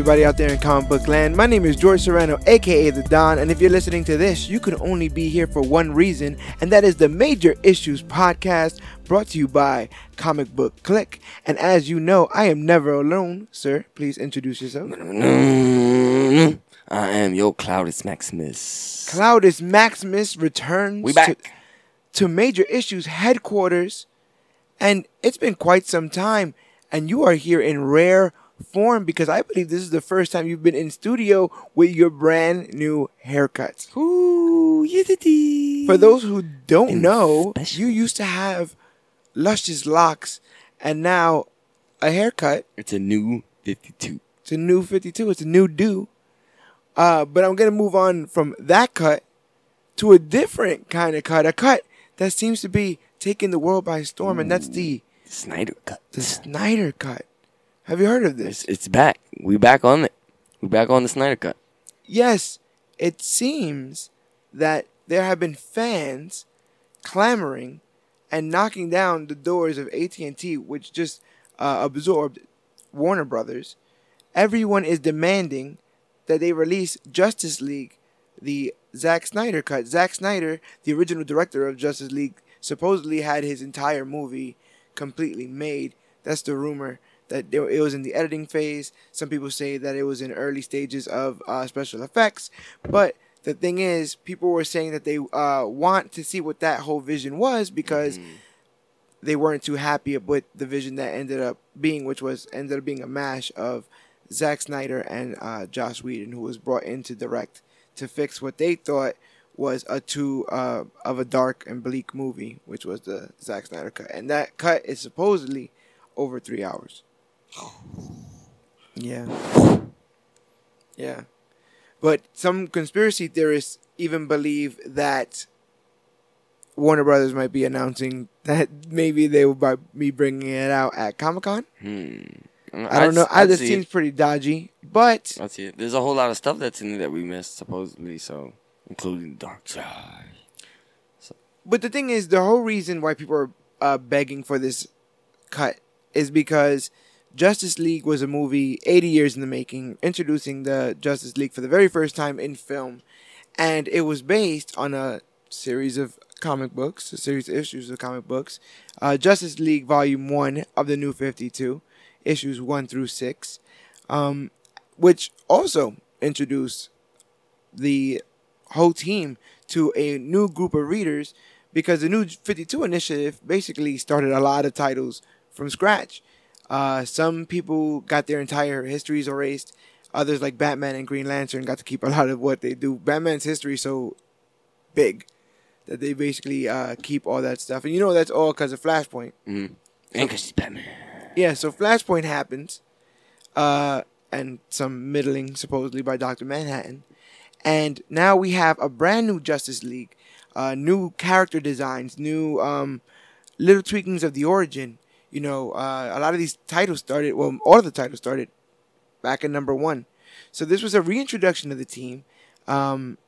Everybody out there in comic book land. My name is George Serrano, aka The Don, and if you're listening to this, you could only be here for one reason, and that is the Major Issues podcast brought to you by Comic Book Clique. And as you know, I am never alone. Sir, please introduce yourself. I am your Cloudus Maximus. Cloudus Maximus returns We back. To, to Major Issues headquarters, and it's been quite some time, and you are here in rare form because I believe this is the first time you've been in studio with your brand new haircuts. Ooh, yiddity. For those who don't And know, special. you used to have luscious locks, and now a haircut. It's a new 52. It's a new 52. It's a new do. Uh, but I'm gonna move on from that cut to a different kind of cut, a cut that seems to be taking the world by storm, and that's the Snyder cut. the Snyder cut. Have you heard of this? It's, it's back. We back on it. We back on the Snyder cut. Yes, it seems that there have been fans clamoring and knocking down the doors of AT&T, which just uh, absorbed Warner Brothers. Everyone is demanding that they release Justice League, the Zack Snyder cut. Zack Snyder, the original director of Justice League, supposedly had his entire movie completely made. That's the rumor that it was in the editing phase. Some people say that it was in early stages of uh, special effects. But the thing is, people were saying that they uh, want to see what that whole vision was because they weren't too happy with the vision that ended up being, which was ended up being a mash of Zack Snyder and uh, Joss Whedon, who was brought in to direct to fix what they thought was a too uh, of a dark and bleak movie, which was the Zack Snyder cut, and that cut is supposedly over three hours. Yeah, yeah, but some conspiracy theorists even believe that Warner Brothers might be announcing that maybe they will be bringing it out at Comic Con. Hmm. I don't know. I, this seems pretty dodgy, but That's it. There's a whole lot of stuff that's in there that we missed, supposedly, so, including Darkseid. but the thing is, the whole reason why people are uh, begging for this cut is because Justice League was a movie 80 years in the making, introducing the Justice League for the very first time in film, and it was based on a series of comic books, a series of issues of comic books, uh, Justice League Volume One of the New Fifty Two, issues one through six, um, which also introduced the whole team to a new group of readers because the new 52 initiative basically started a lot of titles from scratch. Uh, some people got their entire histories erased. Others, like Batman and Green Lantern, got to keep a lot of what they do. Batman's history is so big that they basically uh, keep all that stuff. And you know that's all because of Flashpoint. Mm-hmm. And because Batman. Yeah, so Flashpoint happens, uh, and some middling supposedly by Doctor Manhattan, and now we have a brand new Justice League, uh, new character designs, new um, little tweakings of the origin. You know, uh, a lot of these titles started. Well, all of the titles started back in number one. So this was a reintroduction of the team. Um,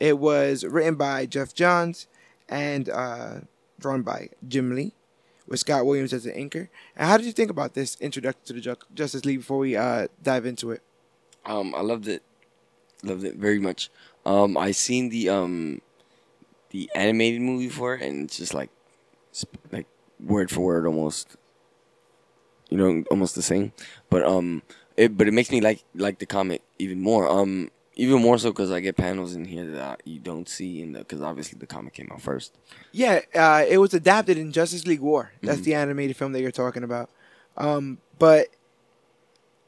it was written by Geoff Johns and uh, drawn by Jim Lee with Scott Williams as the inker. And how did you think about this introduction to the Ju- Justice League before we uh, dive into it? Um, I loved it. Loved it very much. Um, I seen the um, the animated movie for it, and it's just like, like word for word almost. You know, almost the same, but um, it but it makes me like like the comic even more. Um, even more so because I get panels in here that you don't see in the because obviously the comic came out first. Yeah, uh, it was adapted in Justice League War. That's the animated film that you're talking about. Um, but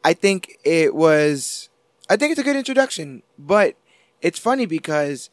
I think it was. I think it's a good introduction, but it's funny because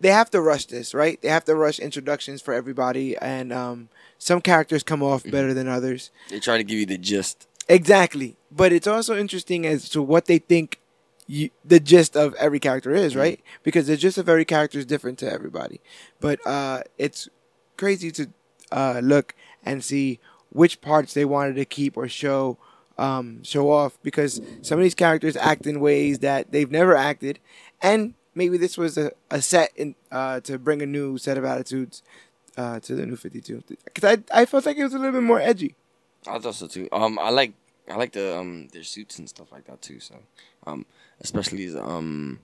they have to rush this, right? They have to rush introductions for everybody, and um, some characters come off better than others. They try to give you the gist. Exactly. But it's also interesting as to what they think you, the gist of every character is, right? Because the gist of every character is different to everybody. But uh, it's crazy to uh, look and see which parts they wanted to keep or show um, show off because some of these characters act in ways that they've never acted, and maybe this was a, a set in uh, to bring a new set of attitudes uh, to the new 52. Because I, I felt like it was a little bit more edgy. I thought so too. Um, I like I like the um their suits and stuff like that too. So, um, especially um.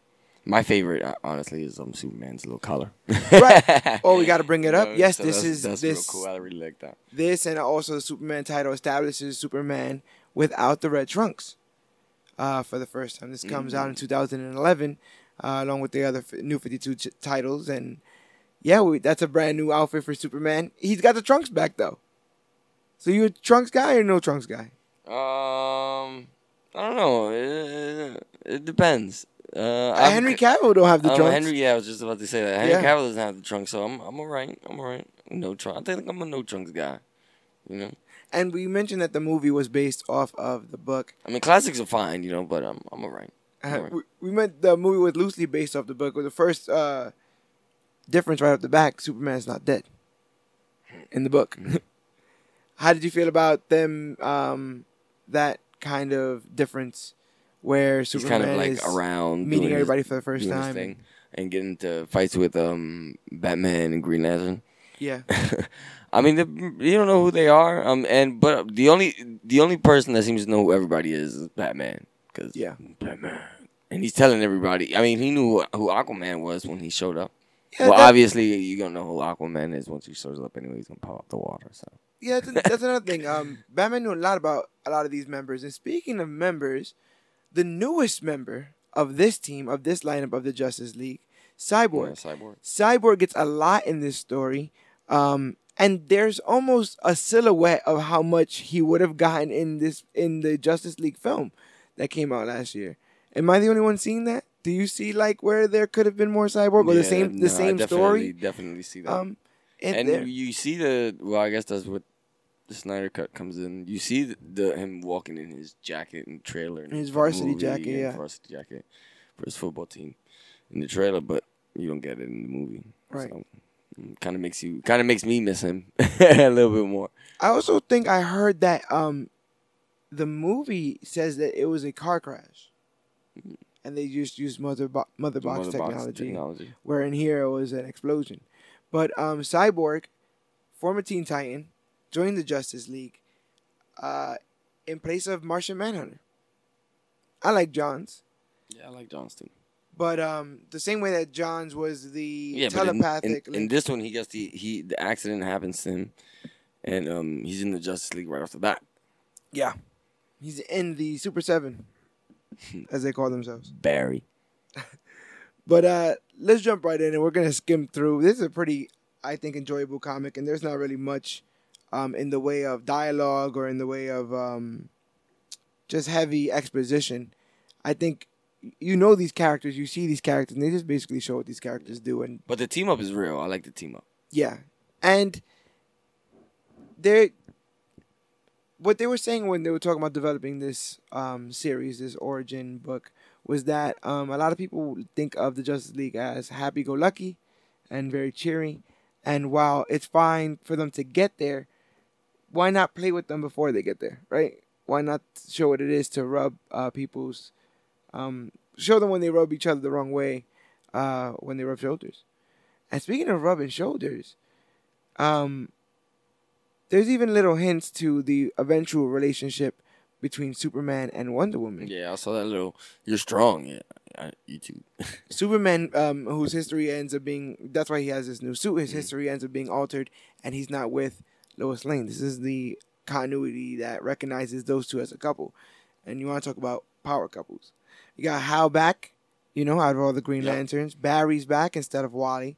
My favorite, uh, honestly, is um Superman's little collar. Right. Oh, we got to bring it up. You know, yes, so this that's- is that's this cool. I really like that. this and also the Superman title establishes Superman without the red trunks uh, for the first time. This comes out in 2011 uh, along with the other f- new 52 ch- titles. And yeah, we, that's a brand new outfit for Superman. He's got the trunks back though. So you a trunks guy or no trunks guy? Um, I don't know. It, it depends. Uh, Uh, Henry Cavill don't have the um, trunks. Henry, yeah, I was just about to say that. Henry Yeah. Cavill doesn't have the trunk, so I'm I'm alright. I'm alright. No trunks. I think I'm a no trunks guy. You know, And we mentioned that the movie was based off of the book. I mean, classics are fine, you know, but I'm I'm alright. Uh, we, we meant the movie was loosely based off the book. The first uh, difference right off the back, Superman's not dead in the book. How did you feel about them? Um, that kind of difference where He's Superman kind of like is around meeting doing his- everybody for the first time. and getting into fights with um Batman and Green Lantern. Yeah, I mean, the, you don't know who they are. Um, and but the only the only person that seems to know who everybody is is Batman. Cause Yeah. Batman, and he's telling everybody. I mean, he knew who, Aquaman was when he showed up. yeah, well, that- obviously, you don't know who Aquaman is once he shows up. Anyway, he's gonna pop up the water. So yeah. That's, that's another thing. Um, Batman knew a lot about a lot of these members. And speaking of members, the newest member of this team of this lineup of the Justice League, Cyborg. Yeah, Cyborg. Cyborg gets a lot in this story. Um, and there's almost a silhouette of how much he would have gotten in this in the Justice League film that came out last year. Am I the only one seeing that? Do you see like where there could have been more Cyborg or the Yeah, same no, the I same definitely- story? Definitely see that. Um, and, and you see the well, I guess that's what the Snyder cut comes in. You see the, the him walking in his jacket and trailer, in His varsity jacket, and yeah. varsity jacket for his football team in the trailer, but you don't get it in the movie. Right. So, kind of makes you, kind of makes me miss him a little bit more. I also think I heard that um, the movie says that it was a car crash, and they just used mother bo- mother box mother box technology. technology. where in here it was an explosion. But um, Cyborg, former Teen Titan, joined the Justice League uh, in place of Martian Manhunter. I like Johns, Yeah, I like Johnston. but um, the same way that Johns was the Yeah, but in, telepathic. in, in this one, he gets the he the accident happens to him, and um he's in the Justice League right off the bat. yeah, he's in the Super Seven, as they call themselves. Barry. But uh, let's jump right in, and we're gonna skim through. This is a pretty, I think, enjoyable comic, and there's not really much um, in the way of dialogue or in the way of um, just heavy exposition. I think you know these characters, you see these characters, and they just basically show what these characters do, and But the team up is real. I like the team up. yeah, and they what they were saying when they were talking about developing this um, series, this origin book, was that um, a lot of people think of the Justice League as happy-go-lucky and very cheery, and while it's fine for them to get there, why not play with them before they get there, right? Why not show what it is to rub uh, people's, um, show them when they rub each other the wrong way, uh, when they rub shoulders. And speaking of rubbing shoulders, um, there's even little hints to the eventual relationship between Superman and Wonder Woman. Yeah, I saw that little. You're strong. Yeah, I, you too. Superman, um, whose history ends up being that's why he has this new suit. His Mm-hmm. history ends up being altered, and he's not with Lois Lane. This is the continuity that recognizes those two as a couple. And you want to talk about power couples? You got Hal back, you know, out of all the Green Yep. Lanterns. Barry's back instead of Wally.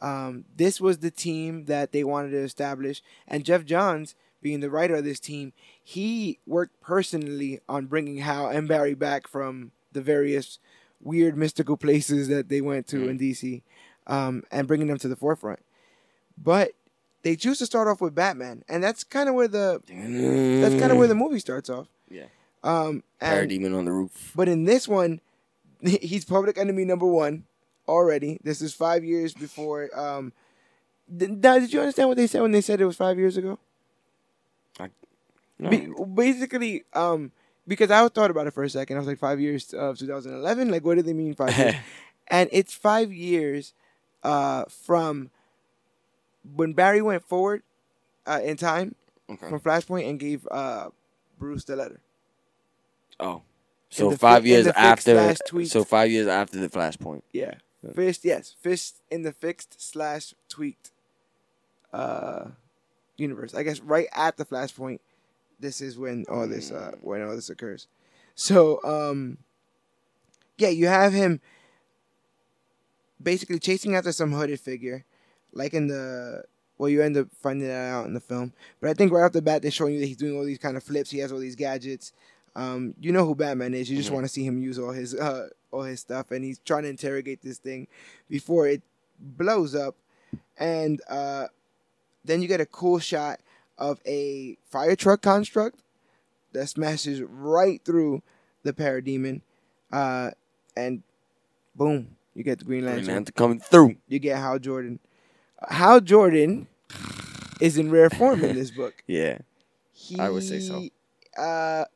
Um, this was the team that they wanted to establish, and Geoff Johns, being the writer of this team, he worked personally on bringing Hal and Barry back from the various weird mystical places that they went to in DC, um, and bringing them to the forefront. But they choose to start off with Batman, and that's kind of where the that's kind of where the movie starts off. Yeah. Um, and, Parademon on the roof. but in this one, he's public enemy number one already. This is five years before. Um, now, did you understand what they said when they said it was five years ago? No, Be- basically, um, because I thought about it for a second. I was like, five years of 2011. Like, what do they mean five years? and it's five years uh, from when Barry went forward uh, in time okay. from Flashpoint and gave uh, Bruce the letter. Oh, so five fi- years after. So five years after the Flashpoint. Yeah. Fist, yes. Fist in the fixed slash tweaked uh universe. I guess right at the flashpoint, this is when all this uh when all this occurs. So um yeah, you have him basically chasing after some hooded figure, like in the well, you end up finding that out in the film. But I think right off the bat they're showing you that he's doing all these kind of flips, he has all these gadgets. Um, you know who Batman is. You just Mhm. want to see him use all his uh all his stuff, and he's trying to interrogate this thing before it blows up, and uh, then you get a cool shot of a fire truck construct that smashes right through the parademon, uh, and boom, you get the Green Green Lantern. Lantern coming through. You get Hal Jordan. Hal Jordan is in rare form in this book. Yeah. He, I would say so. Uh,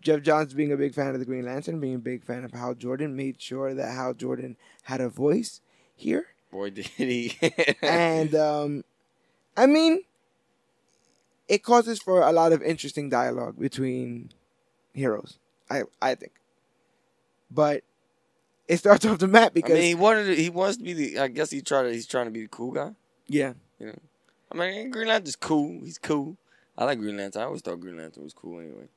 Geoff Johns, being a big fan of the Green Lantern, being a big fan of Hal Jordan, made sure that Hal Jordan had a voice here. Boy, did he. and um, I mean, it causes for a lot of interesting dialogue between heroes. I I think, but it starts off the map I because mean, he wanted. To, he wants to be the. I guess he tried. To, he's trying to be the cool guy. yeah, you know. I mean, Green Lantern's cool. He's cool. I like Green Lantern. I always thought Green Lantern was cool anyway.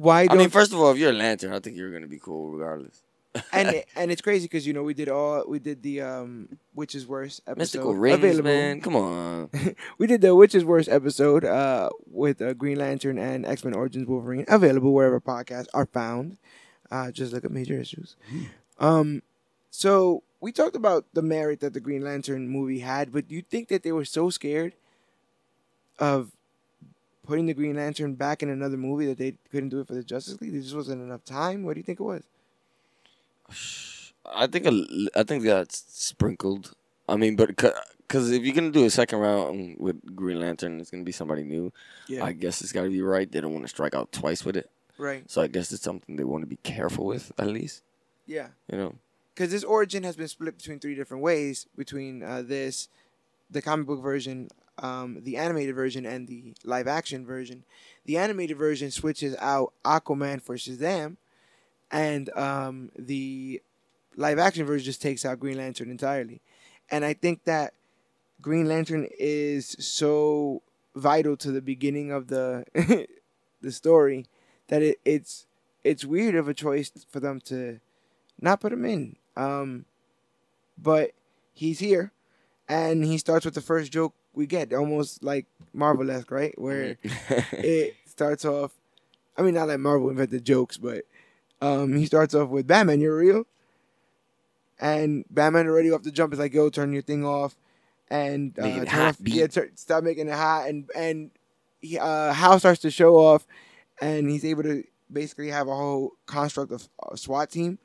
Why I don't mean, first of all, if you're a Lantern, I think you're gonna be cool regardless. and and it's crazy because you know we did all we did the um which is worse episode Mystical rings, available. man. Come on. we did the which is worse episode uh with uh, Green Lantern and X Men Origins Wolverine available wherever podcasts are found. Uh, just look at major issues. Um, so we talked about the merit that the Green Lantern movie had, but do you think that they were so scared of putting the Green Lantern back in another movie that they couldn't do it for the Justice League? There just wasn't enough time. What do you think it was? I think a, I think that's sprinkled. I mean, but because if you're gonna do a second round with Green Lantern, it's gonna be somebody new. Yeah, I guess it's got to be right. They don't want to strike out twice with it, right. so I guess it's something they want to be careful with at least. Yeah. You know. because this origin has been split between three different ways between uh, this the comic book version um, the animated version and the live action version the animated version switches out aquaman for shazam and um, the live action version just takes out green lantern entirely and i think that green lantern is so vital to the beginning of the the story that it, it's it's weird of a choice for them to not put him in. Um, but he's here, and he starts with the first joke we get, almost like Marvel esque, right? Where it starts off. I mean, not like Marvel invented jokes, but um, he starts off with Batman, you're real. And Batman already off the jump is like, yo, turn your thing off, and uh, Make it turn hot, off, yeah, tur- stop making it hot, and and he, uh, Hal starts to show off, and he's able to basically have a whole construct of a SWAT team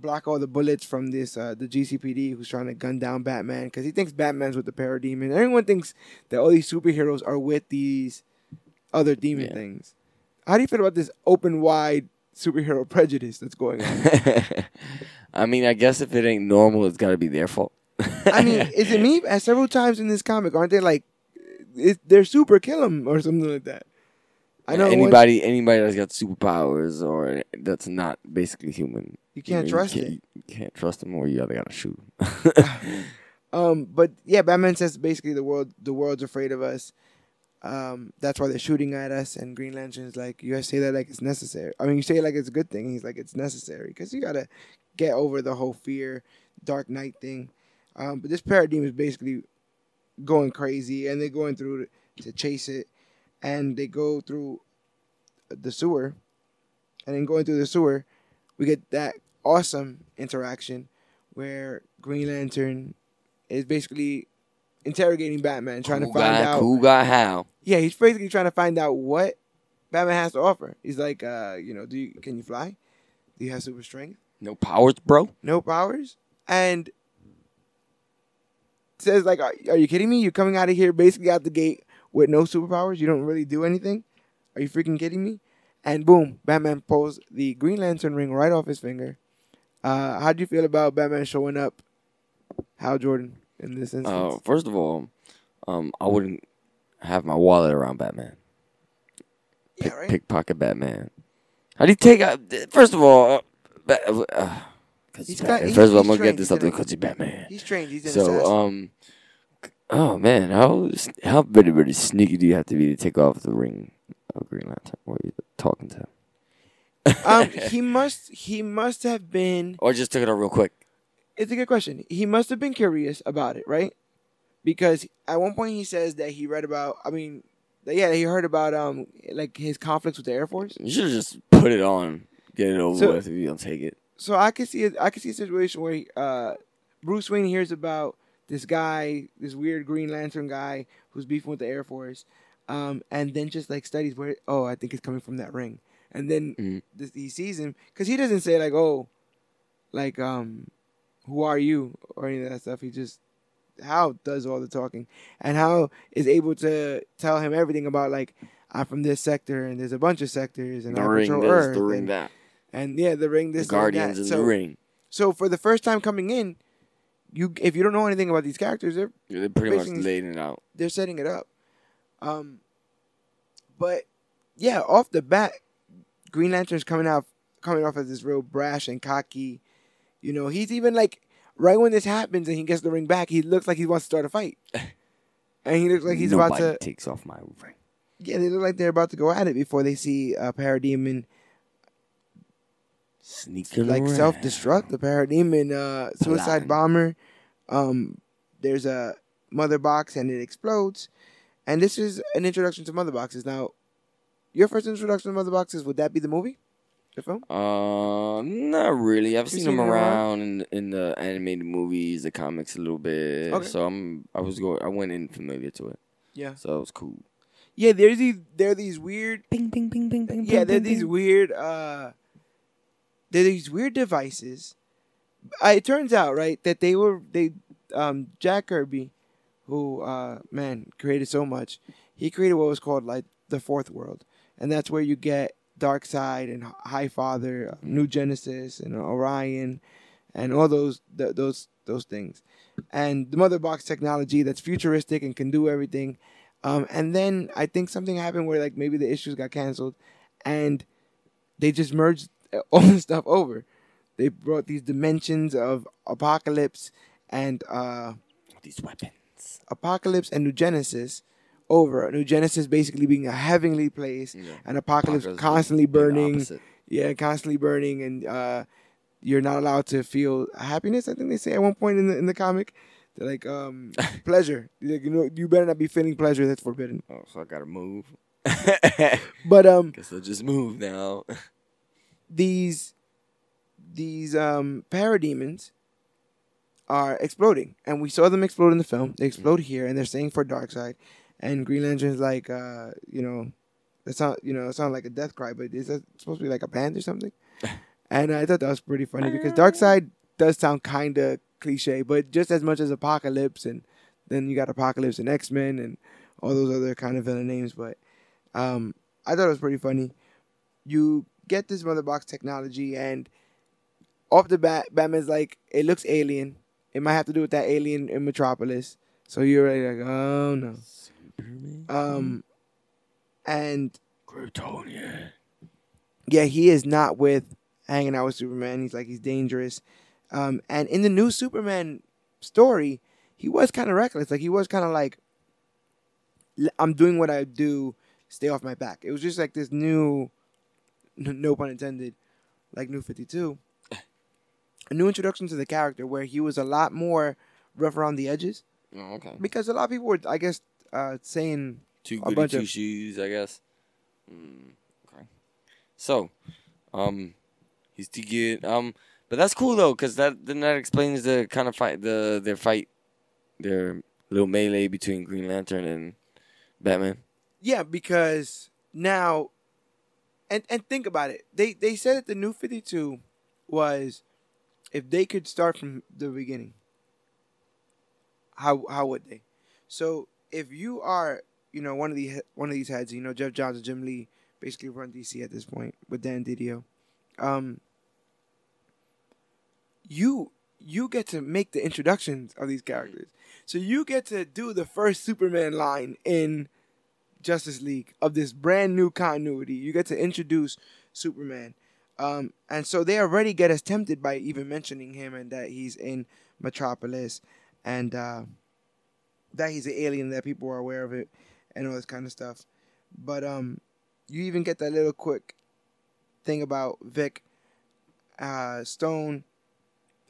block all the bullets from this uh, the GCPD who's trying to gun down Batman because he thinks Batman's with the parademon. Everyone thinks that all these superheroes are with these other demon Yeah. things. How do you feel about this open wide superhero prejudice that's going on? I mean, I guess if it ain't normal, it's got to be their fault. I mean, is it me? At several times in this comic, aren't they like, it, they're super kill kill 'em or something like that? I know anybody anybody that's got superpowers or that's not basically human. you can't you trust can't, it. You can't trust them, or you either gotta shoot. Um, but yeah, Batman says basically the world the world's afraid of us. Um, that's why they're shooting at us. And Green Lantern's like, you guys say that like it's necessary. I mean, you say it like it's a good thing. He's like, it's necessary because you gotta get over the whole fear, Dark Knight thing. Um, but this parademon is basically going crazy, and they're going through to chase it, and they go through the sewer, and then going through the sewer, we get that awesome interaction where Green Lantern is basically interrogating Batman, trying cool to find guy, out. who got how? Yeah, he's basically trying to find out what Batman has to offer. He's like, uh, you know, do you can you fly? Do you have super strength? No powers, bro. No powers? And says like, are, are you kidding me? You're coming out of here basically out the gate with no superpowers. You don't really do anything. Are you freaking kidding me? And boom, Batman pulls the Green Lantern ring right off his finger. Uh, how do you feel about Batman showing up, Hal Jordan in this instance? Uh, first of all, um, I wouldn't have my wallet around Batman. yeah, right. Pickpocket Batman. How do you take out? First of all, uh, uh, He's got- he's- First of all, I'm gonna get this up because he's Batman. He's trained. He's So, um, oh man, how how very very sneaky do you have to be to take off the ring of Green Lantern? What are you talking to? um, he must. He must have been. or just took it off real quick. It's a good question. He must have been curious about it, right? Because at one point he says that he read about. I mean, that- yeah, he heard about um like his conflicts with the Air Force. You should have just put it on, get it over So- with. If you don't take it, So I could see. A, I could see a situation where uh, Bruce Wayne hears about this guy, this weird Green Lantern guy who's beefing with the Air Force, um, and then just like studies where. Oh, I think it's coming from that ring, and then Mhm. this, he sees him because he doesn't say like, oh, like um, who are you or any of that stuff. He just how does all the talking, and how is able to tell him everything about like I'm from this sector, and there's a bunch of sectors, and the I ring control this, Earth, the ring and, that, and yeah, the ring this, the Guardians that. in so, the ring. so for the first time coming in, you if you don't know anything about these characters, they're Yeah, They pretty much laying it out. they're setting it up. Um, but yeah, off the bat, Green Lantern's coming out coming off as this real brash and cocky. You know, he's even like right when this happens and he gets the ring back, he looks like he wants to start a fight, and he looks like he's Nobody about to. takes off my ring. Yeah, they look like they're about to go at it before they see a parademon Sneaking like around. self destruct. The parademon uh, suicide Plan. bomber. Um, there's a mother box and it explodes, and this is an introduction to mother boxes. Now, your first introduction to mother boxes would that be the movie, the film? Uh, not really. I've seen seen them around? around in in the animated movies, the comics a little bit. Okay. So I'm I was going I went in familiar to it. Yeah. So it was cool. Yeah, there's these there are these weird Ping ping ping ping ping. yeah, they're these weird uh they're these weird devices. Uh, it turns out, right, that they were they um Jack Kirby, who uh man created so much, he created what was called like the fourth world. And that's where you get Darkseid and Highfather, uh, New Genesis and Orion and all those th- those those things. And the mother box technology that's futuristic and can do everything. Um, and then I think something happened where like maybe the issues got canceled, and they just merged all the stuff over. They brought these dimensions of Apokolips and uh, these weapons. Apokolips and New Genesis over. New Genesis basically being a heavenly place, Yeah. and Apokolips Apokolips constantly burning. Yeah, constantly burning, and uh, you're not allowed to feel happiness. I think they say at one point in the in the comic, They're like um, pleasure. Like, you know, you better not be feeling pleasure. That's forbidden. Oh, so I gotta move. But um, Guess I'll just move now. These these um parademons are exploding, and we saw them explode in the film. They explode here, and they're saying for Darkseid, and Green Lantern's like, uh, you know, that's not, you know, it sounds like a death cry, but is that supposed to be like a band or something? and I thought that was pretty funny because Darkseid does sound kind of cliche, but just as much as Apokolips, and then you got Apocalypse and X Men and all those other kind of villain names. But um, I thought it was pretty funny. You get this mother box technology, and off the bat, Batman's like, it looks alien. It might have to do with that alien in Metropolis. So you're already like, oh no. Um, and Kryptonian. yeah, he is not with hanging out with Superman. He's like he's dangerous. Um, and in the new Superman story, he was kind of reckless. Like he was kind of like, I'm doing what I do. Stay off my back. It was just like this new, no pun intended, like New Fifty Two. A new introduction to the character where he was a lot more rough around the edges Oh, okay. because a lot of people were, I guess, uh, saying Two a goody bunch two of- shoes, I guess. Mm, okay. So, um, he's too good. Um, but that's cool though, cause that then that explains the kind of fight, the their fight, their little melee between Green Lantern and Batman. Yeah, because now, and and think about it. They they said that the new Fifty Two was, if they could start from the beginning. How how would they? So if you are you know one of the one of these heads, you know Geoff Johns and Jim Lee basically run DC at this point with Dan Didio. Um, you you get to make the introductions of these characters. So you get to do the first Superman line in Justice League of this brand new continuity. You get to introduce Superman. Um, and so they already get us tempted by even mentioning him and that he's in Metropolis and uh, that he's an alien that people are aware of it and all this kind of stuff. But um, you even get that little quick thing about Vic uh, Stone,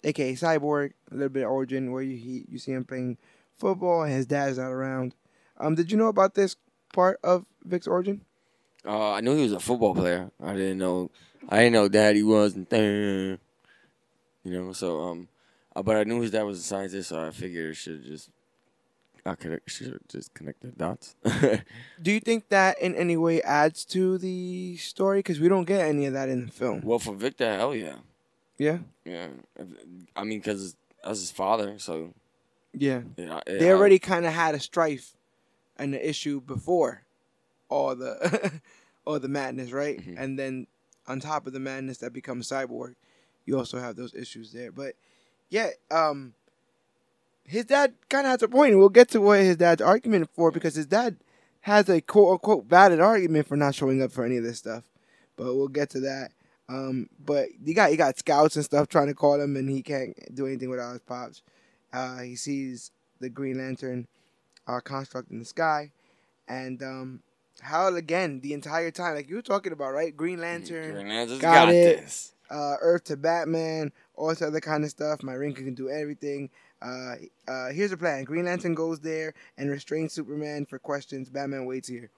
aka Cyborg, a little bit of origin where you he, you see him playing football and his dad's not around. Um, did you know about this part of Vic's origin? Uh, I knew he was a football player. I didn't know. I didn't know Daddy wasn't there. You know, so um, uh, but I knew his dad was a scientist, so I figured I should just. I could should just connect the dots. Do you think that in any way adds to the story? Because we don't get any of that in the film. well, for Victor, hell yeah, Yeah, yeah. I mean, because that's his father, so yeah. yeah. They already kind of had a strife and an issue before all the all the madness, right? Mhm. And then on top of the madness that becomes cyborg, you also have those issues there. But yeah, um, his dad kind of has a point, we'll get to what his dad's argument for because his dad has a quote unquote valid argument for not showing up for any of this stuff. But we'll get to that. Um, but you got you got scouts and stuff trying to call him, and he can't do anything without his pops. Uh, he sees the Green Lantern uh, construct in the sky, and um, Hal again the entire time, like you were talking about, right? Green Lantern, Green Lantern's got got, it. this. uh, Earth to Batman, all this other kind of stuff. My ring can do everything. Uh, uh, here's a plan: Green Lantern goes there and restrains Superman for questions. Batman waits here,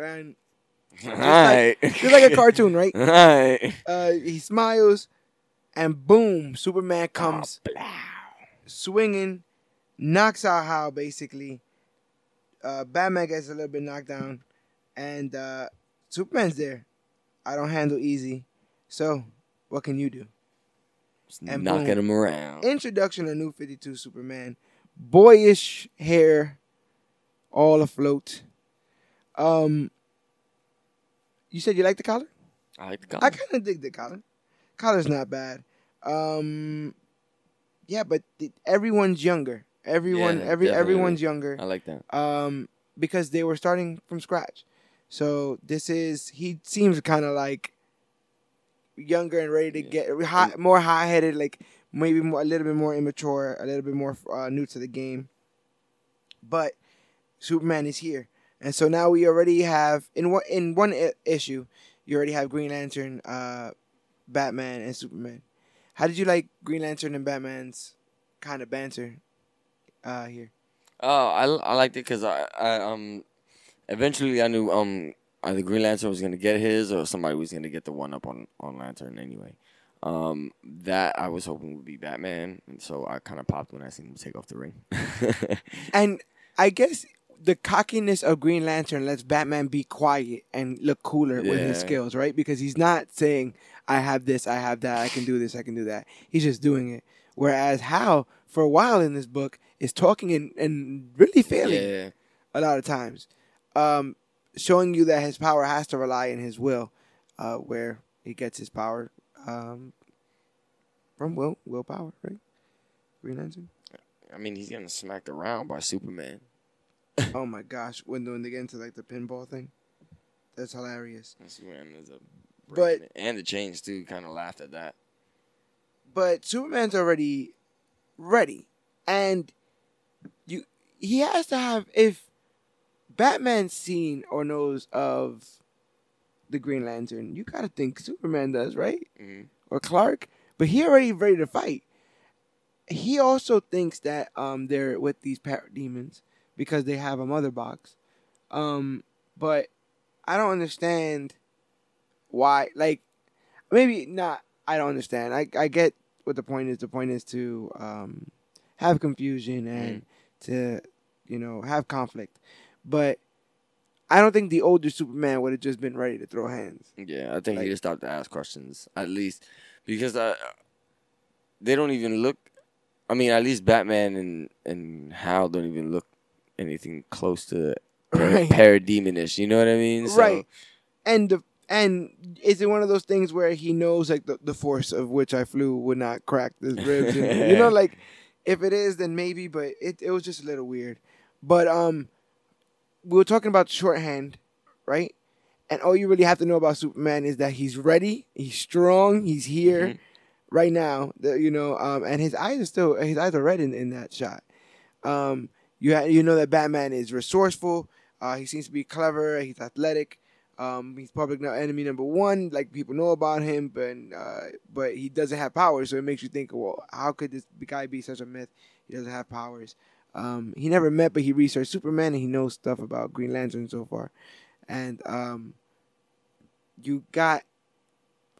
and Alright. just like a cartoon, right? Alright. Uh, he smiles, and boom, Superman comes swinging, knocks out Hal basically. Uh, Batman gets a little bit knocked down, and uh, Superman's there. I don't handle easy, so what can you do? Just And knocking boom. him around. Introduction of New Fifty Two Superman, boyish hair, all afloat. Um, you said you like the collar? I like the collar. I kind of dig the collar. Collar's not bad. Um, yeah, but everyone's younger. Everyone, Yeah, every definitely. everyone's younger. I like that. Um, because they were starting from scratch. So this is he seems kind of like younger and ready to Yeah. get hot, more hot headed, like maybe more a little bit more immature, a little bit more uh, new to the game. But Superman is here, and so now we already have in one in one I- issue, you already have Green Lantern, uh, Batman, and Superman. How did you like Green Lantern and Batman's kind of banter uh, here? Oh, I, I liked it because I, I um eventually I knew um either Green Lantern was gonna get his or somebody was gonna get the one up on on Lantern anyway. Um, that I was hoping would be Batman, and so I kind of popped when I seen him take off the ring. And I guess the cockiness of Green Lantern lets Batman be quiet and look cooler with his skills, right? Because he's not saying, I have this, I have that, I can do this, I can do that. He's just doing it. Whereas Hal, for a while in this book, is talking and, and really failing yeah, a lot of times. Um, showing you that his power has to rely on his will, uh, where he gets his power um, from will, willpower, right? Green Lantern. I mean he's getting smacked around by Superman. oh my gosh, when when they get into like the pinball thing, that's hilarious. And Superman is a But- and the chains too. Kind of laughed at that. But Superman's already ready, and he has to have if Batman's seen or knows of the Green Lantern, you gotta think Superman does, right? hmm Or Clark, but he already ready to fight. He also thinks that um they're with these parademons because they have a mother box. Um, but I don't understand why. Like, maybe not. I don't understand. I I get what the point is. The point is to um have confusion and to you know have conflict, but. I don't think the older Superman would have just been ready to throw hands. Yeah, I think Like- he just stopped to ask questions at least because uh, they don't even look. I mean, at least Batman and and Hal don't even look anything close to Right. parademonish. You know what I mean? So, right. And the and is it one of those things where he knows like the, the force of which I flew would not crack his ribs? and- you know, like if it is, then maybe. But it it was just a little weird. But um, we were talking about shorthand, right? and all you really have to know about Superman is that he's ready, he's strong, he's here Mhm. right now. The, you know, um, and his eyes are still his eyes are red in, in that shot. Um, you ha- you know that Batman is resourceful. Uh, he seems to be clever. He's athletic. Um, he's public enemy number one. Like people know about him, but uh, but he doesn't have powers. So it makes you think, well, how could this guy be such a myth? He doesn't have powers. Um, he never met, but he researched Superman and he knows stuff about Green Lantern so far. And um, you got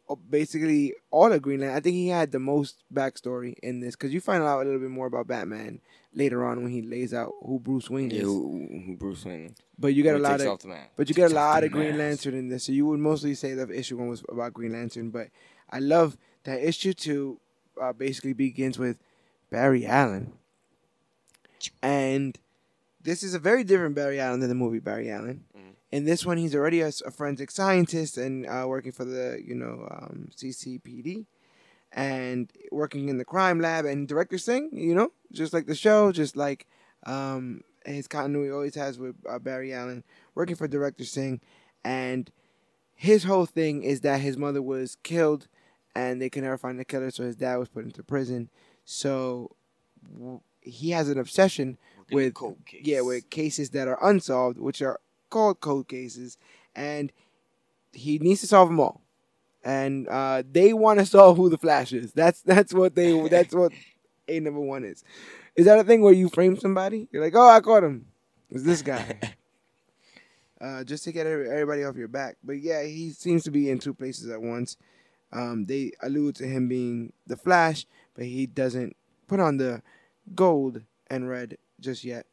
uh, basically all of Green Lantern. I think he had the most backstory in this because you find out a little bit more about Batman later on when he lays out who Bruce Wayne Yeah, is. who, who Bruce Wayne. But you get a lot of but you get a lot of Green mask. Lantern in this, so you would mostly say the issue one was about Green Lantern. But I love that issue two uh, basically begins with Barry Allen, and this is a very different Barry Allen than the movie Barry Allen. Mhm. In this one, he's already a forensic scientist and uh, working for the you know um, CCPD, and working in the crime lab. And director Singh, you know, just like the show, just like um, his continuity always has with uh, Barry Allen, working for director Singh, and his whole thing is that his mother was killed, and they can never find the killer, so his dad was put into prison. So w- he has an obsession with- cold case. yeah, with cases that are unsolved, which are called cold cases, and he needs to solve them all. And uh, they want to solve who the Flash is. That's that's what they that's what a number one is. Is that a thing where you frame somebody? You're like, oh, I caught him. It's this guy. uh, just to get everybody off your back. But yeah, he seems to be in two places at once. Um, they allude to him being the Flash, but he doesn't put on the gold and red just yet.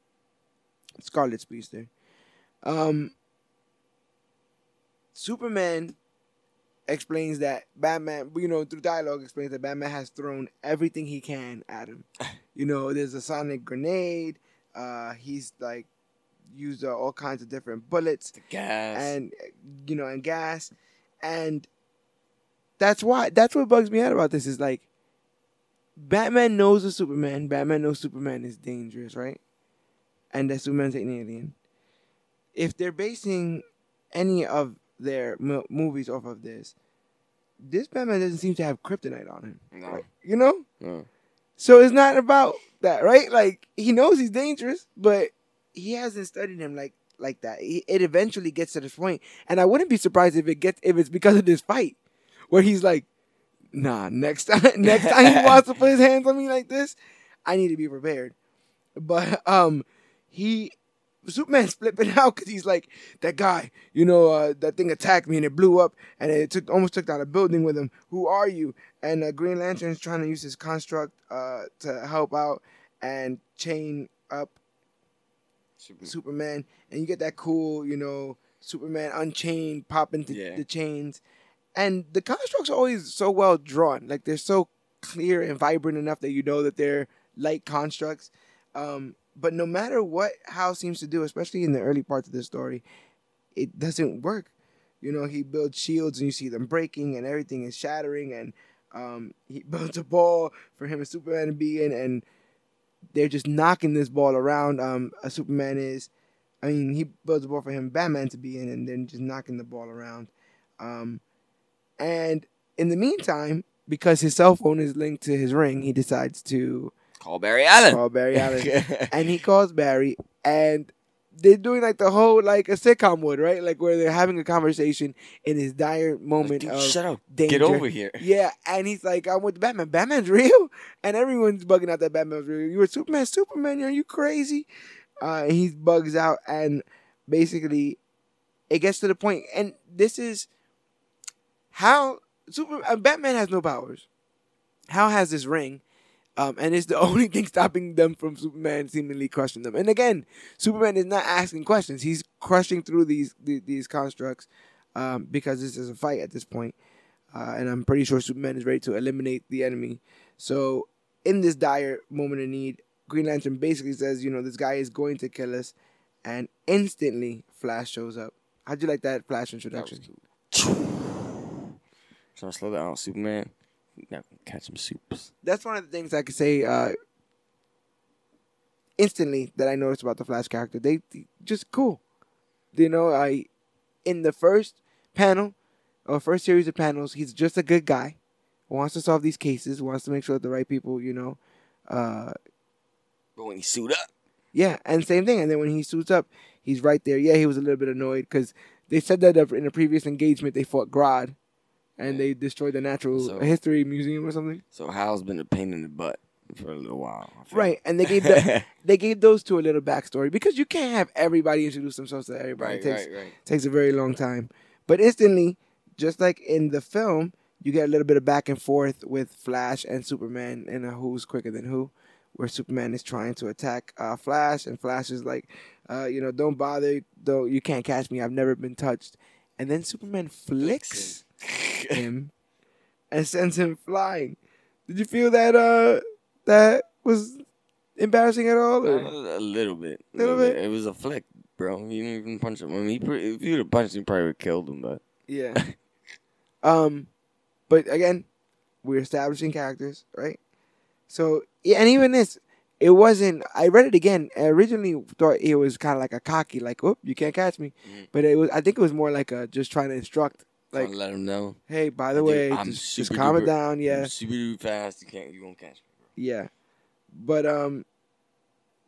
Scarlet Speedster. Um, Superman explains that Batman, you know, through dialogue, explains that Batman has thrown everything he can at him. you know, there's a sonic grenade. Uh, he's like used uh, all kinds of different bullets The gas. and you know and gas and that's why that's what bugs me out about this is like batman knows the superman batman knows superman is dangerous right and that superman's an alien if they're basing any of their mo- movies off of this this batman doesn't seem to have kryptonite on him no, you know no. so it's not about that, right? Like he knows he's dangerous, but he hasn't studied him like like that. He, it eventually gets to this point, and I wouldn't be surprised if it gets if it's because of this fight where he's like, "Nah, next time, next time he wants to put his hands on me like this, I need to be prepared." But um, he Superman's flipping out because he's like that guy, you know, uh, that thing attacked me and it blew up and it took almost took down a building with him. Who are you? And uh, Green Lantern's trying to use his construct uh, to help out and chain up Super- Superman, and you get that cool, you know, Superman unchained, pop into Yeah. the chains, and the constructs are always so well drawn. Like they're so clear and vibrant enough that you know that they're light constructs. Um, but no matter what Hal seems to do, especially in the early parts of the story, it doesn't work. You know, he builds shields and you see them breaking and everything is shattering, and um, he builds a ball for him and Superman to be in, and they're just knocking this ball around. Um, a Superman is, I mean, he builds a ball for him, Batman to be in, and then just knocking the ball around. Um, and in the meantime, because his cell phone is linked to his ring, he decides to Call Barry Allen. call Barry Allen, and he calls Barry, and they're doing like the whole like a sitcom would, right? Like where they're having a conversation in his dire Like, moment dude, of shut up. danger. Get over here. Yeah, and he's like, I'm with Batman. Batman's real? And everyone's bugging out that Batman's real. You were Superman, Superman, are you crazy? Uh, and he bugs out, and basically, it gets to the point, and this is how Super uh, Batman has no powers. Hal has this ring, um, and it's the only thing stopping them from Superman seemingly crushing them. And again, Superman is not asking questions; he's crushing through these these, these constructs um, because this is a fight at this point. Uh, and I'm pretty sure Superman is ready to eliminate the enemy. So, in this dire moment of need, Green Lantern basically says, you know, this guy is going to kill us, and instantly Flash shows up. How'd you like that Flash That introduction? cool. Trying to slow down, Superman. Now catch some soups. That's one of the things I could say uh, instantly that I noticed about the Flash character. They, they just cool. You know, I in the first panel, or first series of panels, he's just a good guy, wants to solve these cases, wants to make sure that the right people, you know, uh, But when he suit up, yeah, and same thing. And then when he suits up, he's right there. Yeah, he was a little bit annoyed because they said that in a previous engagement they fought Grodd, and they destroyed the Natural So- History Museum or something. so Hal's been a pain in the butt for a little while. I feel. Right, and they gave the, they gave those two a little backstory because you can't have everybody introduce themselves to everybody. right, it takes, right, right. takes a very long time. But instantly, just like in the film, you get a little bit of back and forth with Flash and Superman in a who's quicker than who, where Superman is trying to attack uh, Flash, and Flash is like, uh, you know, don't bother, though you can't catch me. I've never been touched. And then Superman flicks him and sends him flying. Did you feel that uh that was embarrassing at all? Or? a little bit. A Little little bit? bit. It was a flick, bro. You didn't even punch him. I mean, he, pre- if you'd have punched him, probably would have killed him. But Yeah. um, but again, we're establishing characters, right? So, yeah, and even this, it wasn't. I read it again. I originally thought it was kind of like a cocky, like, "Oh, you can't catch me," Mhm. but it was. I think it was more like a just trying to instruct, like, let him know. "Hey, by the way, I'm just, just calm it duper- down." I'm Yeah, super duper fast. You can't. You won't catch me. Bro. yeah. But um,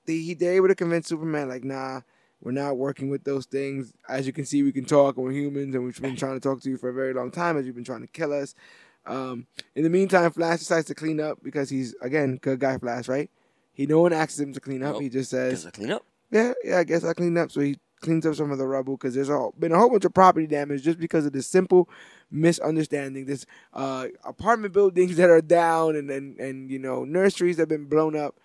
they he they're able to convince Superman, like, "Nah." We're not working with those things. As you can see, we can talk, and we're humans, and we've been trying to talk to you for a very long time as you've been trying to kill us. Um, in the meantime, Flash decides to clean up because he's again good guy Flash, right? He no one asks him to clean up. Nope. He just says, I clean up. "Yeah, yeah, I guess I clean up." So he cleans up some of the rubble because there's a, been a whole bunch of property damage just because of this simple misunderstanding. This uh, apartment buildings that are down and, and and you know nurseries that have been blown up,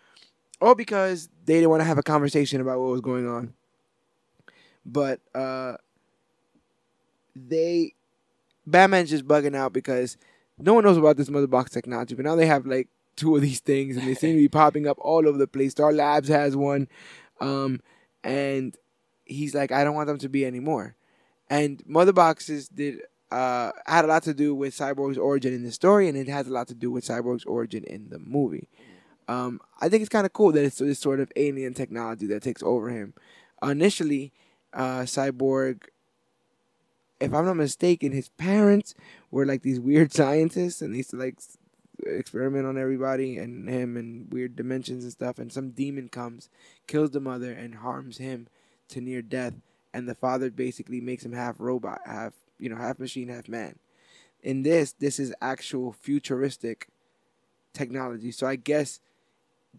all because they didn't want to have a conversation about what was going on. But uh, they Batman's just bugging out because no one knows about this mother box technology, but now they have like two of these things, and they seem to be popping up all over the place. Star Labs has one, um, and he's like, I don't want them to be anymore. And mother boxes did uh, had a lot to do with Cyborg's origin in the story, and it has a lot to do with Cyborg's origin in the movie. Um, I think it's kind of cool that it's this sort of alien technology that takes over him. initially, uh, Cyborg, if I'm not mistaken, his parents were like these weird scientists, and they used to like experiment on everybody and him and weird dimensions and stuff. And some demon comes, kills the mother, and harms him to near death. And the father basically makes him half robot, half you know, half machine, half man. In this, this is actual futuristic technology. So I guess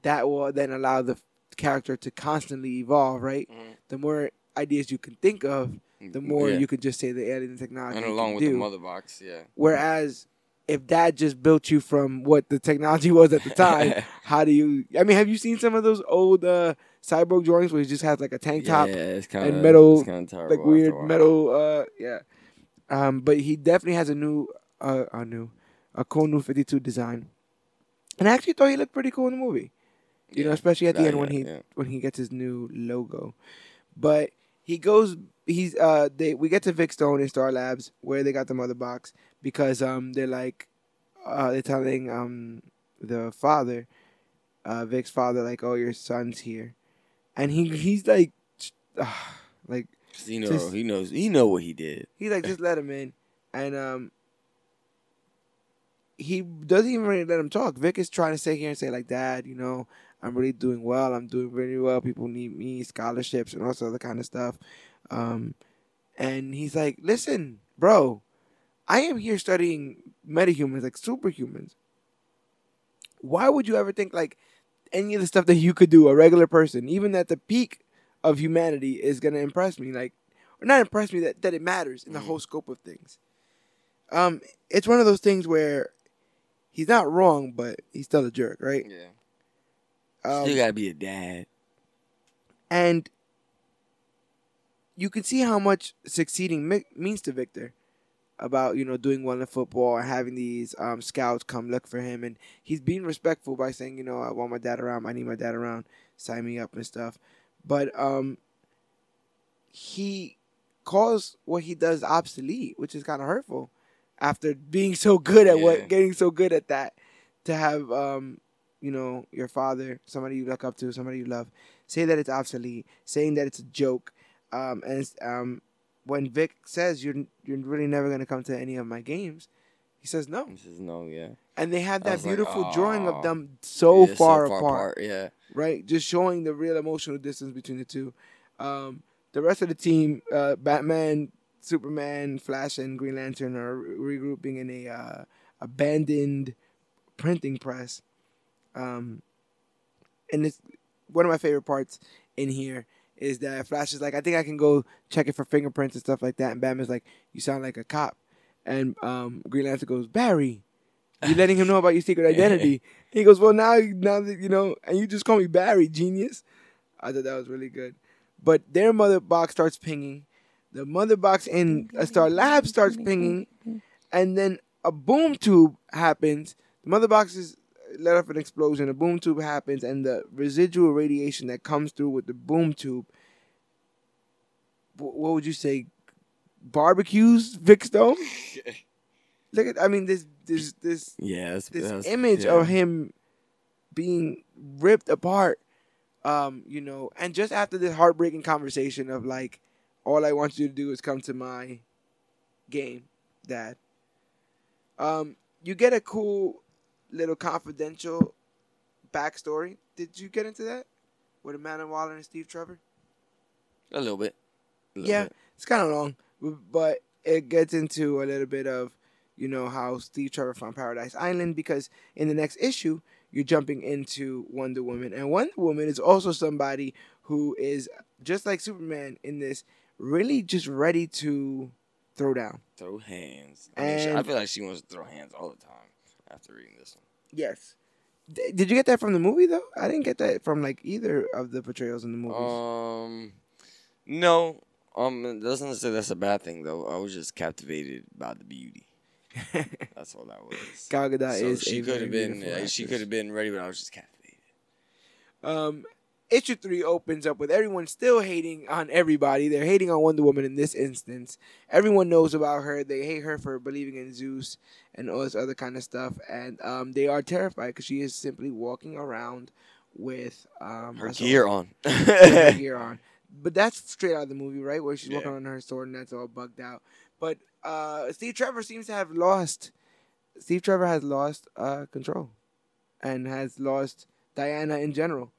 that will then allow the character to constantly evolve, right? Mhm. The more ideas you can think of, the more Yeah. you could just say the alien technology. And along with do. the mother box, yeah. Whereas if that just built you from what the technology was at the time, how do you? I mean, have you seen some of those old uh, cyborg drawings where he just has like a tank top, yeah, it's kind of metal, like weird metal? Uh, yeah. Um, but he definitely has a new, uh, a new, a cool new Fifty Two design, and I actually thought he looked pretty cool in the movie. You know, especially at the Yeah, end when he yeah. when he gets his new logo. But he goes he's uh they we get to Vic Stone in Star Labs where they got the mother box because um they're like uh they're telling um the father uh Vic's father like oh your son's here. And he he's like uh, like He know, Just- he knows, he know what he did. he's like just let him in and um he doesn't even really let him talk. Vic is trying to sit here and say like, "Dad, you know, I'm really doing well. I'm doing really well. People need me, scholarships, and all this other kind of stuff." Um, and he's like, "Listen, bro, I am here studying metahumans, like superhumans. Why would you ever think like any of the stuff that you could do, a regular person, even at the peak of humanity, is gonna impress me? Like, or not impress me that that it matters in the whole scope of things." Um, it's one of those things where he's not wrong, but he's still a jerk, right? Yeah. Um, Still gotta be a dad. and you can see how much succeeding mi- means to Victor about you know doing well in football and having these um, scouts come look for him. And he's being respectful by saying you know I want my dad around. I need my dad around. Sign me up and stuff. But um he calls what he does obsolete which is kind of hurtful after being so good at Yeah. what getting so good at that to have um you know your father somebody you look up to somebody you love say that it's obsolete, saying that it's a joke, um, and um, when Vic says you're you're really never gonna come to any of my games, he says no. He says no, yeah. And they have that was like, beautiful drawing of them so Yeah, far, apart, Yeah. right? Just showing the real emotional distance between the two. Um, the rest of the team, uh, Batman, Superman, Flash, and Green Lantern are re- regrouping in a uh, abandoned printing press. Um, and it's one of my favorite parts in here is that Flash is like, I think I can go check it for fingerprints and stuff like that. And Batman's like, you sound like a cop. And um, Green Lantern goes, Barry, you're letting him know about your secret identity. he goes, well, now, now that, you know, and you just call me Barry, genius. I thought that was really good. But their mother box starts pinging. The mother box in a Star Lab starts pinging. And then a boom tube happens. The mother box is let off an explosion. A boom tube happens, and the residual radiation that comes through with the boom tube, what would you say? Barbecues Vic Stone. Look at, I mean, this this this Yeah, that's, this that's- image yeah. of him being ripped apart. Um, you know, and just after this heartbreaking conversation of like, all I want you to do is come to my game, Dad. Um, you get a cool little confidential backstory. Did you get into that with Amanda Waller and Steve Trevor? A little bit. A little Yeah, bit. it's kind of long, but it gets into a little bit of, you know, how Steve Trevor found Paradise Island because in the next issue, you're jumping into Wonder Woman. And Wonder Woman is also somebody who is, just like Superman in this, really just ready to throw down. Throw hands. I, mean, she, I feel like she wants to throw hands all the time after reading this one. Yes. D- did you get that from the movie, though? I didn't get that from, like, either of the portrayals in the movies. Um, no. Um, it doesn't say that's a bad thing though. I was just captivated by the beauty. That's all that was. Gal Gadot so is she could have been. she could have been ready, but I was just captivated. Um, issue three opens up with everyone still hating on everybody. They're hating on Wonder Woman in this instance. Everyone knows about her. They hate her for believing in Zeus and all this other kind of stuff, and um, they are terrified because she is simply walking around with um, Her gear on. her gear on. But that's straight out of the movie, right? Where she's walking on her sword and that's all bugged out. But uh, Steve Trevor seems to have lost. Steve Trevor has lost uh, control, and has lost Diana in general.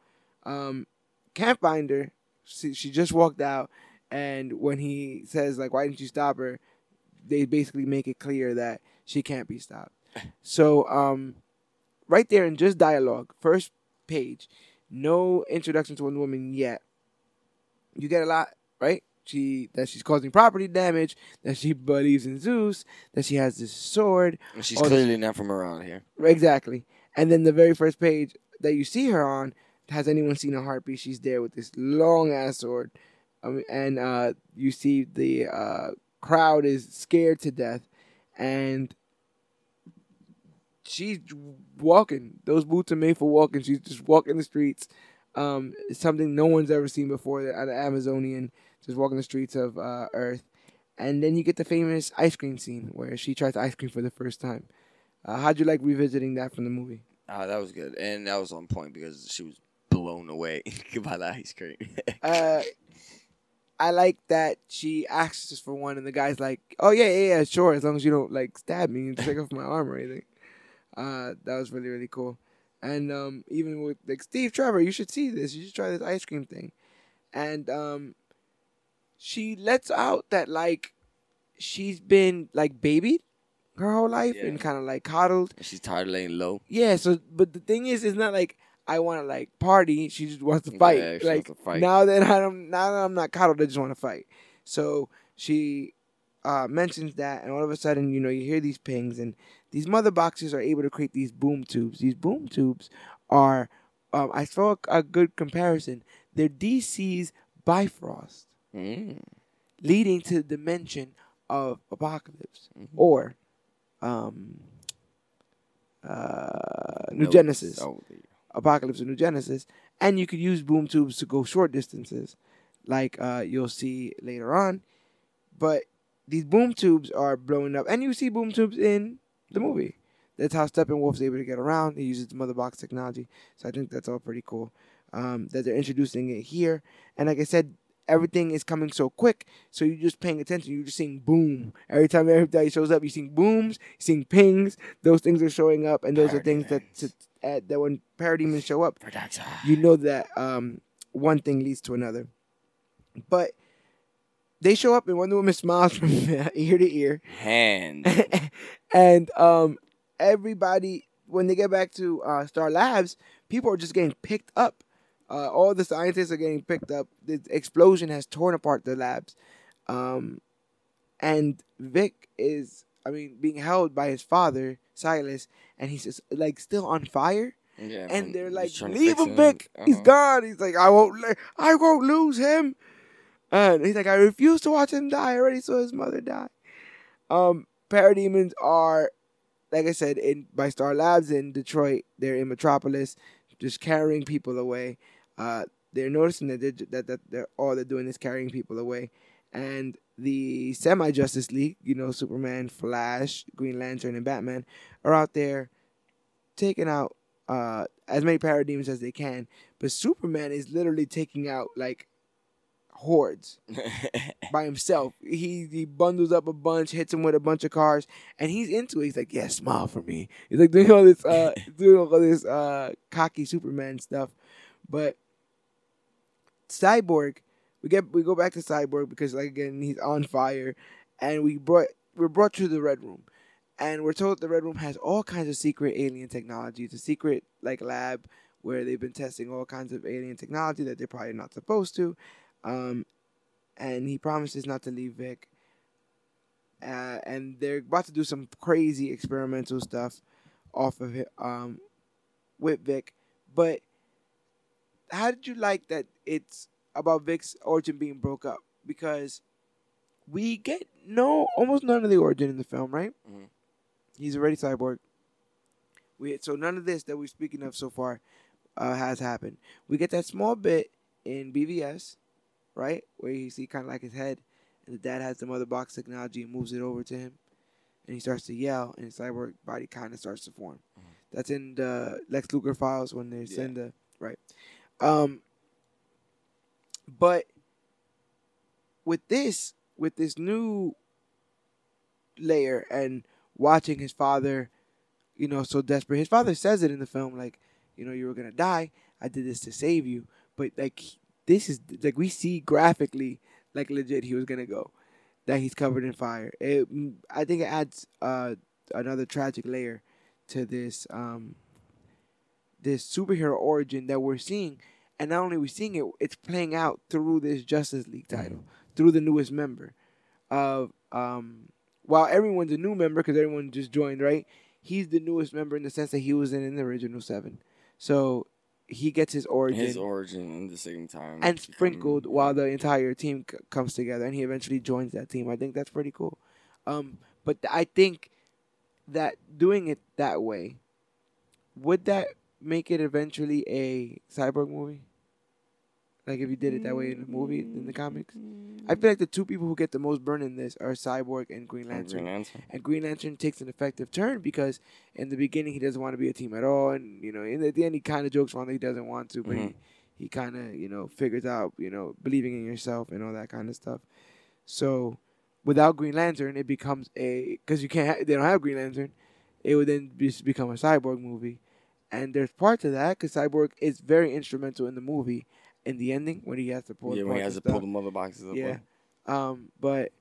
Um, Campbinder, she, she just walked out, and when he says like, "Why didn't you stop her?" They basically make it clear that she can't be stopped. So, um, right there in just dialogue, first page, no introduction to Wonder Woman yet. You get a lot, right? She that she's causing property damage, that she believes in Zeus, that she has this sword, And She's this- clearly not from around here. Exactly. And then the very first page that you see her on, has anyone seen a heartbeat? She's there with this long ass sword. Um, and uh, you see the uh, crowd is scared to death. And she's walking. Those boots are made for walking. She's just walking the streets. Um, something no one's ever seen before. An Amazonian just walking the streets of uh, Earth. And then you get the famous ice cream scene where she tries ice cream for the first time. Uh, how'd you like revisiting that from the movie? Ah, that was good, and that was on point because she was blown away by the ice cream. Uh, I like that she asks for one, and the guy's like, "Oh yeah, yeah, yeah, sure, as long as you don't like stab me and take off my arm or anything." Uh, that was really really cool. And um, even with like Steve Trevor, you should see this. You should try this ice cream thing. And um, she lets out that like she's been like babied her whole life Yeah. and kind of like coddled. She's tired of laying low. Yeah, so but the thing is, it's not like I want to like party. She just wants to fight. Yeah, she like wants to fight. now that I'm now that I'm not coddled, I just want to fight. So she uh, mentions that, and all of a sudden, you know, you hear these pings, and these mother boxes are able to create these boom tubes. These boom tubes are, um, I saw a, a good comparison. They're DC's Bifrost, Mm. leading to the dimension of Apokolips Mhm. or um, uh, New No, Genesis. Apokolips of New Genesis, and you could use boom tubes to go short distances, like uh, you'll see later on. But these boom tubes are blowing up, and you see boom tubes in the movie. That's how Steppenwolf's able to get around. He uses the mother box technology, so I think that's all pretty cool. Um, that they're introducing it here, and like I said, everything is coming so quick. So you're just paying attention. You're just seeing boom every time everybody shows up. You're seeing booms, you're seeing pings. Those things are showing up, and those are things that uh, that when parademons show up, you know that um, one thing leads to another. But they show up, and Wonder Woman smiles from ear to ear, Hand. and um, everybody when they get back to uh, Star Labs, people are just getting picked up. Uh, all the scientists are getting picked up. The explosion has torn apart the labs, um, and Vic is, I mean, being held by his father Silas, and he's just like still on fire. Yeah, and they're like, "Leave him, Vic. He's Uh-huh. gone." He's like, "I won't, I won't lose him." And he's like, "I refuse to watch him die. I already saw his mother die." Um, parademons are, like I said, in by Star Labs in Detroit. They're in Metropolis, just carrying people away. Uh, they're noticing that they're, that that they're all they're doing is carrying people away, and the semi Justice League, you know, Superman, Flash, Green Lantern, and Batman, are out there taking out uh, as many parademons as they can. But Superman is literally taking out like hordes by himself. He he bundles up a bunch, hits him with a bunch of cars, and he's into it. He's like, "Yeah, smile for me." He's like doing all this, uh, doing all this uh, cocky Superman stuff. But Cyborg, we get we go back to Cyborg because like again he's on fire, and we brought we're brought to the Red Room, and we're told the Red Room has all kinds of secret alien technology. It's a secret like lab where they've been testing all kinds of alien technology that they're probably not supposed to. Um, and he promises not to leave Vic. Uh, and they're about to do some crazy experimental stuff off of it um, with Vic. But how did you like that it's about Vic's origin being broke up? Because we get no almost none of the origin in the film, right? Mhm. He's already cyborg. We so none of this that we're speaking of so far uh, has happened. We get that small bit in BVS, right, where you see kind of like his head, and the dad has the mother box technology and moves it over to him, and he starts to yell, and his cyborg body kind of starts to form. That's in the Lex Luthor files when they send the right. Um, but with this, with this new layer and watching his father, you know, so desperate. His father says it in the film, like, you know, you were gonna die. I did this to save you. But like, this is like we see graphically, like legit, he was gonna go. That he's covered in fire. It, I think it adds uh, another tragic layer to this um, this superhero origin that we're seeing, and not only are we seeing it, it's playing out through this Justice League title, through the newest member of um, while everyone's a new member because everyone just joined, right? He's the newest member in the sense that he was in, in the original seven, so he gets his origin His origin at the same time. and become- sprinkled while the entire team c- comes together, and he eventually joins that team. I think that's pretty cool. Um, but th- I think that doing it that way would that make it eventually a cyborg movie? Like if you did it that way in the movie in the comics, I feel like the two people who get the most burn in this are Cyborg and Green Green Lantern. Lantern. And Green Lantern takes an effective turn because in the beginning he doesn't want to be a team at all, and you know, in at the end he kind of jokes around that he doesn't want to, but Mhm. he, he kind of you know figures out you know believing in yourself and all that kind of stuff. So without Green Lantern, it becomes a because you can't ha- they don't have Green Lantern, it would then just become a cyborg movie, and there's parts of that because Cyborg is very instrumental in the movie in the ending when he has to pull Yeah, the when he has to pull the mother boxes up. Yeah. Um, but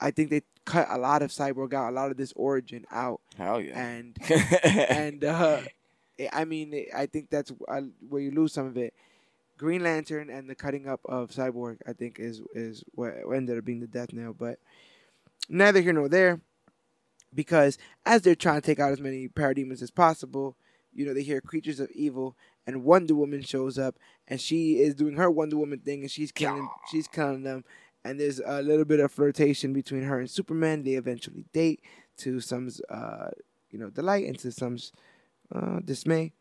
I think they cut a lot of Cyborg out, a lot of this origin out, Hell yeah. and and uh, I- I mean, I think that's uh, where you lose some of it. Green Lantern and the cutting up of Cyborg, I think, is is what ended up being the death nail. But neither here nor there, because as they're trying to take out as many parademons as possible, you know, they hear creatures of evil, and Wonder Woman shows up, and she is doing her Wonder Woman thing, and she's killing, she's killing them. And there's a little bit of flirtation between her and Superman. They eventually date to some, uh, you know, delight and to some's uh, dismay.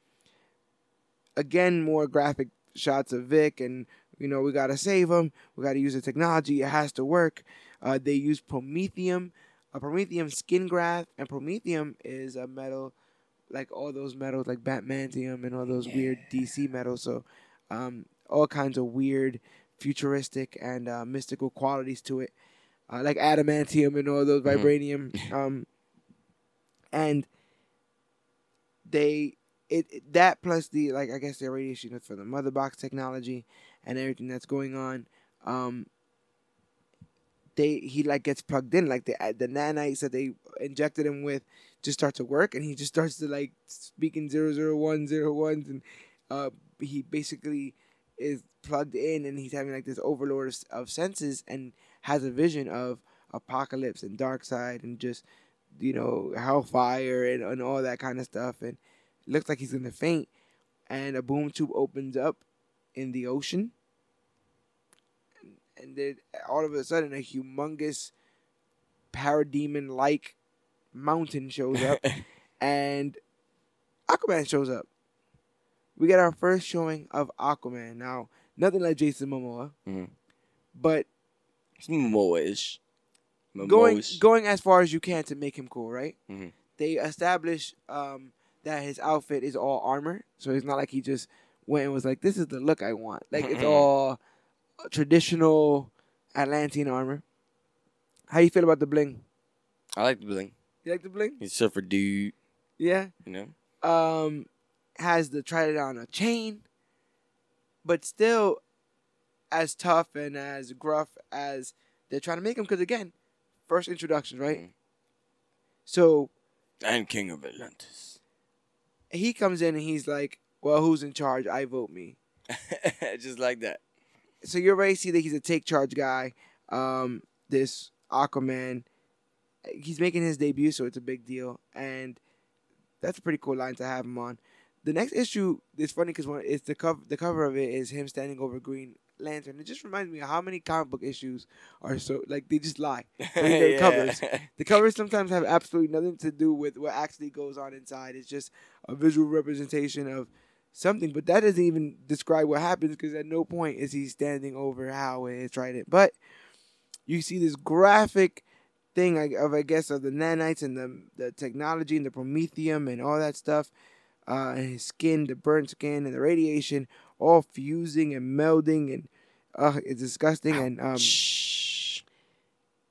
Again, more graphic shots of Vic, and you know we gotta save him. We gotta use the technology. It has to work. Uh, they use promethium, a promethium skin graft, and promethium is a metal, like all those metals, like Batmantium and all those weird DC metals. So, um, all kinds of weird futuristic and uh, mystical qualities to it, uh, like adamantium and all those Mhm. vibranium. um, and they it, it- that plus the like I guess the radiation for the mother box technology and everything that's going on. Um, they he like gets plugged in like the the nanites that they injected him with just start to work and he just starts to like speaking zero zero one zero ones and uh he basically is plugged in and he's having like this overload of, of senses and has a vision of Apokolips and Darkseid and just you know hellfire and, and all that kind of stuff and looks like he's gonna faint and a boom tube opens up in the ocean and, and then all of a sudden a humongous parademon like mountain shows up and Aquaman shows up. We get our first showing of Aquaman. Now, nothing like Jason Momoa, Mhm. but It's Momoa-ish. going Momoa-ish. going as far as you can to make him cool, right? Mhm. They establish um, that his outfit is all armor, so it's not like he just went and was like, "This is the look I want." Like it's all traditional Atlantean armor. How you feel about the bling? I like the bling. You like the bling? He's surfer dude, Yeah. you know? um has the it on a chain, but still as tough and as gruff as they're trying to make him. Because again, first introduction, right? Mhm. So And King of Atlantis. he comes in and he's like, "Well, who's in charge? I vote me." Just like that. So you already see that he's a take charge guy. Um, this Aquaman, he's making his debut, so it's a big deal, and that's a pretty cool line to have him on. The next issue is funny because when it's the cover, the cover of it is him standing over Green Lantern. It just reminds me of how many comic book issues are so like they just lie. Mean, the covers. The covers sometimes have absolutely nothing to do with what actually goes on inside. It's just a visual representation of something, but that doesn't even describe what happens because at no point is he standing over how it's trident. But you see this graphic thing of I guess of the nanites and the the technology and the promethium and all that stuff, uh, and his skin, the burnt skin and the radiation, all fusing and melding and uh, it's disgusting. And um,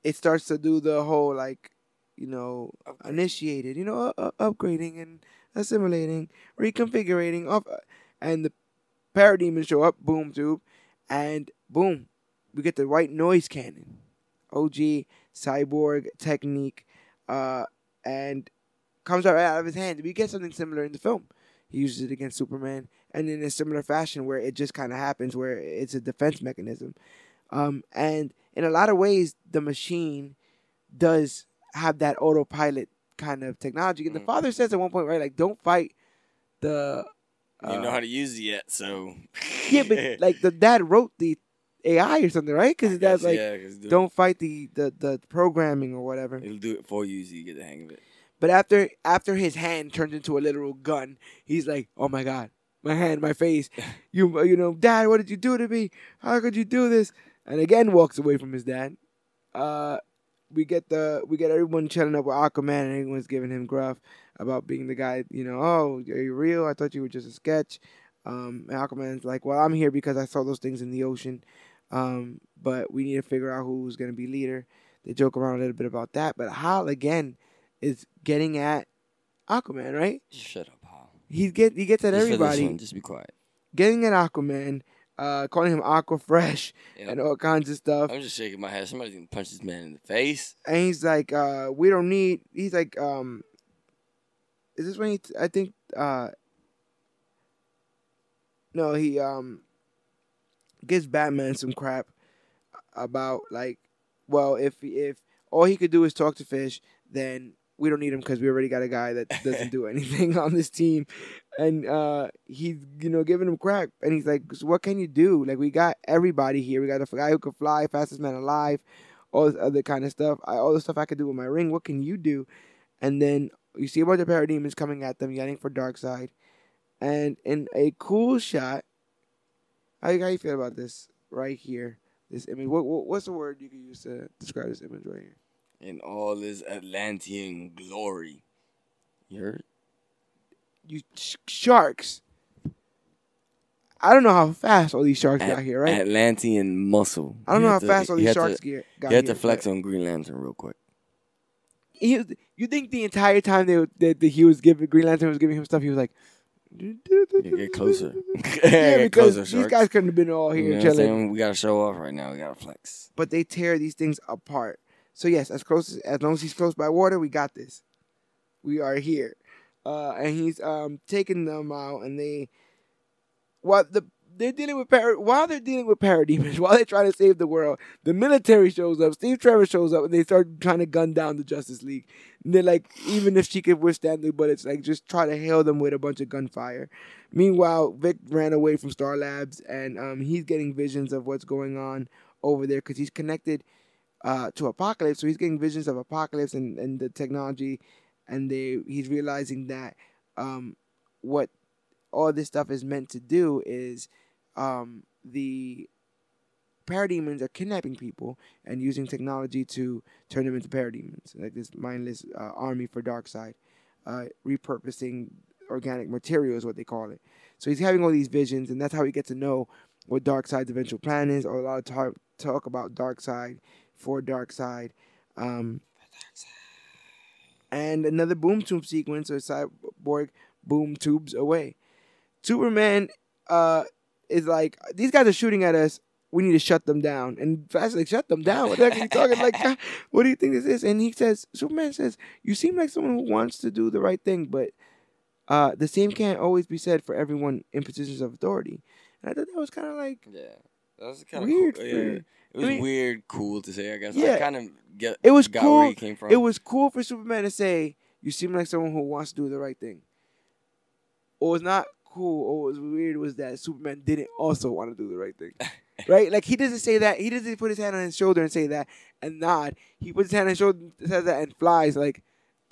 it starts to do the whole like, you know, initiated, you know, uh, uh, upgrading and assimilating, reconfiguring, off, and the parademons show up, boom tube, and boom, we get the white noise cannon, OG cyborg technique, uh, and comes out right out of his hand. We get something similar in the film. He uses it against Superman, and in a similar fashion where it just kind of happens, where it's a defense mechanism. Um, and in a lot of ways, the machine does have that autopilot kind of technology. And the Mm. father says at one point, right, like, don't fight the. You don't know uh, how to use it yet, so. yeah, but like the dad wrote the AI or something, right? Because his dad's like, yeah, don't fight the, the the programming or whatever. It'll do it for you so you get the hang of it. But after after his hand turns into a literal gun, he's like, "Oh my god, my hand, my face, you you know, Dad, what did you do to me? How could you do this?" And again, walks away from his dad. Uh, we get the we get everyone chilling up with Aquaman, and everyone's giving him gruff about being the guy. You know, oh, are you real? I thought you were just a sketch. Um, and Aquaman's like, "Well, I'm here because I saw those things in the ocean." Um, but we need to figure out who's gonna be leader. They joke around a little bit about that, but Hal again is getting at Aquaman, right? Shut up, Hal. He get he gets at Just everybody, just be quiet. getting at Aquaman, uh, calling him Aqua Fresh Yeah. and all kinds of stuff. I'm just shaking my head. Somebody's gonna punch this man in the face. And he's like, uh, we don't need. He's like, um, is this when he? I think, uh, no, he um gives Batman some crap about like, well, if if all he could do is talk to fish, then we don't need him because we already got a guy that doesn't do anything on this team, and uh, he's you know giving him crap, and he's like, so what can you do? Like we got everybody here. We got a guy who can fly, fastest man alive all this other kind of stuff. I, all the stuff I could do with my ring. What can you do? And then you see a bunch of parademons coming at them, yelling for Darkseid. And in a cool shot, how, how you feel about this right here? This image. What, what what's the word you could use to describe this image right here? In all his Atlantean glory. You heard? You sh- sharks. I don't know how fast all these sharks got At- here, right? Atlantean muscle. I don't You know how have to- fast all you these have to- sharks get, got You had here. to flex on Green Lantern real quick. He, you think the entire time they, that, that he was giving Green Lantern was giving him stuff, he was like, Yeah, get closer. yeah, get because closer, these guys couldn't have been all You here know what I'm chilling. We gotta show off right now. We gotta flex. But they tear these things apart. So yes, as close as, as long as he's close by water, we got this. We are here, uh, and he's um taking them out, and they, what the they're dealing with par- while they're dealing with parademons, while they're trying to save the world, the military shows up. Steve Trevor shows up, and they start trying to gun down the Justice League. And they're like, even if she could withstand the bullets, like just try to hail them with a bunch of gunfire. Meanwhile, Vic ran away from Star Labs, and um, he's getting visions of what's going on over there because he's connected uh, to Apokolips. So he's getting visions of Apokolips and, and the technology, and they he's realizing that um, what all this stuff is meant to do is um, the parademons are kidnapping people and using technology to turn them into parademons, like this mindless uh, army for Darkseid, uh, repurposing organic material is what they call it. So he's having all these visions, and that's how we get to know what Darkseid's eventual plan is, or a lot of talk, talk about Darkseid for Darkseid. Um, and another boom tube sequence, or cyborg boom tubes away. Superman uh, is like, these guys are shooting at us. We need to shut them down. And Flash like, shut them down. What the heck are you talking? Like, what do you think this is? And he says, Superman says, you seem like someone who wants to do the right thing, but uh, the same can't always be said for everyone in positions of authority. And I thought that was kind of like, Yeah, that was kind of Weird Cool. Yeah, it was I mean- weird, cool to say. I guess. Yeah. I kind of get. It was got cool. Where he came from. it was cool for Superman to say, you seem like someone who wants to do the right thing. Or was not cool or what was weird was that Superman didn't also want to do the right thing. right? Like he doesn't say that. He doesn't put his hand on his shoulder and say that and nod. He puts his hand on his shoulder, says that, and flies like.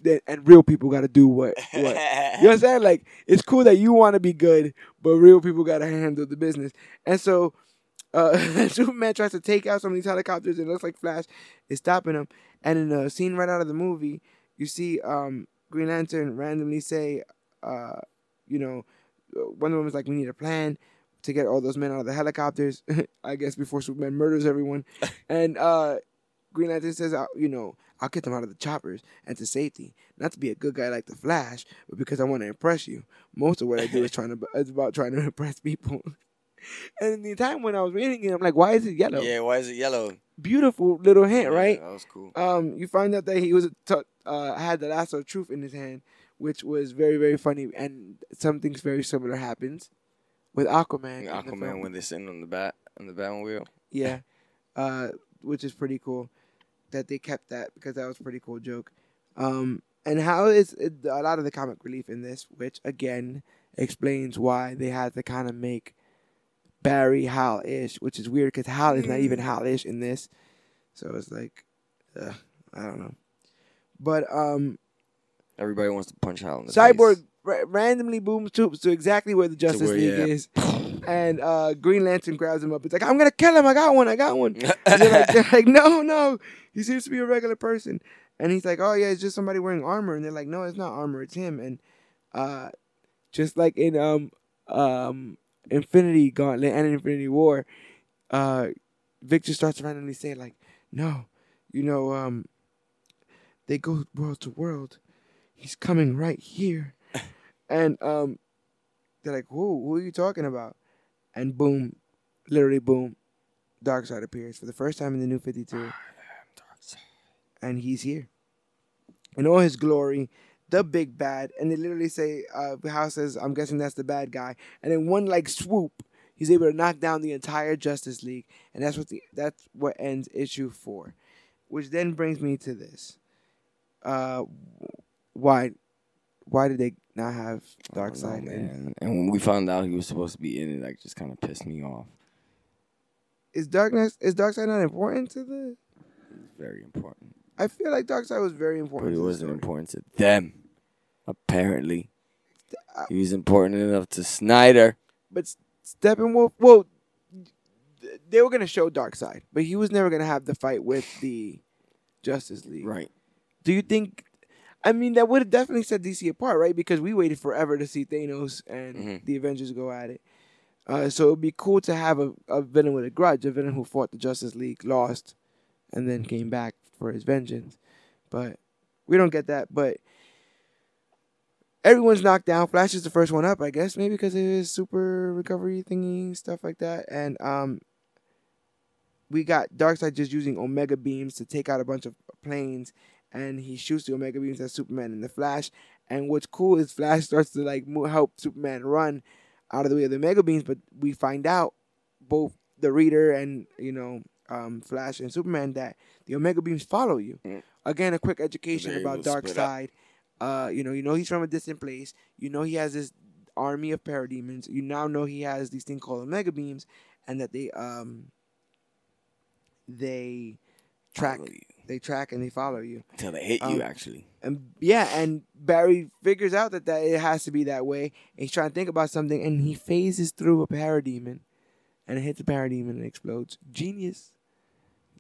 That, and real people got to do what what you saying? Like it's cool that you want to be good, but real people got to handle the business. And so, uh, Superman tries to take out some of these helicopters, and it looks like Flash is stopping him. And in a scene right out of the movie, you see um, Green Lantern randomly say, uh, you know, Wonder Woman's like, "We need a plan to get all those men out of the helicopters." I guess before Superman murders everyone, and uh, Green Lantern says, "You know." I'll get them out of the choppers and to safety. Not to be a good guy like the Flash, but because I want to impress you. Most of what I do is trying to is about trying to impress people. and the time when I was reading it, I'm like, why is it yellow? Yeah, why is it yellow? Beautiful little hint, Yeah, right? That was cool. Um, you find out that he was t- uh, had the lasso of truth in his hand, which was very very funny, and something very similar happens with Aquaman. in the Aquaman when they sitting on the bat on the Batmobile. Yeah, uh, which is pretty cool that they kept that because that was a pretty cool joke. Um, and how is it, a lot of the comic relief in this, which again explains why they had to kind of make Barry Hal ish, which is weird because Hal is not even Hal ish in this. So it's like, uh, I don't know. But um, Everybody wants to punch Hal in the Cyborg face. ra- randomly boom tubes to exactly where the Justice where- League yeah. is, and uh, Green Lantern grabs him up. It's like I'm gonna kill him. I got one. I got one. They're, like, they're like, no, no. He seems to be a regular person. And he's like, oh yeah, it's just somebody wearing armor. And they're like, no, it's not armor. It's him. And uh, just like in um um Infinity Gauntlet and Infinity War, uh, Victor starts randomly saying, like, no, you know um, they go world to world. He's coming right here. and um, they're like, who? Who are you talking about? And boom, literally boom, Darkseid appears for the first time in the New Fifty Two, and he's here in all his glory, the big bad. And they literally say, uh, House says, I'm guessing that's the bad guy. And in one like swoop, he's able to knock down the entire Justice League, and that's what the that's what ends issue four, which then brings me to this. Uh, why, why did they not have I don't know, Darkseid? in man. And when we found out he was supposed to be in it, like just kind of pissed me off. is darkness is Darkseid not important to the? It's very important, I feel like Darkseid was very but important. it to wasn't important to them. Apparently, I- he was important enough to Snyder. But Steppenwolf, well, they were gonna show Darkseid, but he was never gonna have the fight with the Justice League. Right. Do you think? I mean, that would have definitely set DC apart, right? Because we waited forever to see Thanos and Mhm. the Avengers go at it. Uh, so it'd be cool to have a, a villain with a grudge, a villain who fought the Justice League, lost, and then came back for his vengeance. But we don't get that. But everyone's knocked down. Flash is the first one up, I guess, maybe because of his super recovery thingy, stuff like that. And um, we got Darkseid just using Omega beams to take out a bunch of planes, and he shoots the Omega beams at Superman and the Flash. And what's cool is Flash starts to like mo- help Superman run out of the way of the Omega beams, but we find out both the reader and you know um, Flash and Superman that the Omega beams follow you. Mm. Again, a quick education about Dark to split up. Darkseid. Uh, you know, you know he's from a distant place. You know he has this army of parademons. You now know he has these things called Omega beams, and that they um they track you. They track and they follow you. Until they hit Um, you, actually. And yeah, and Barry figures out that, that it has to be that way. And he's trying to think about something, and he phases through a parademon, and it hits a parademon and explodes. Genius,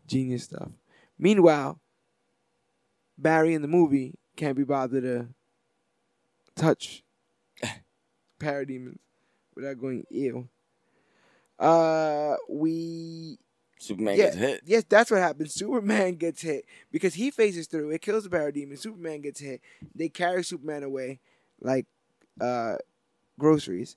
genius stuff. Meanwhile, Barry in the movie can't be bothered to touch parademons without going ew. Uh, we Superman yeah, gets hit. Yes, that's what happens. Superman gets hit because he phases through. It kills the parademon. Superman gets hit. They carry Superman away like uh, groceries.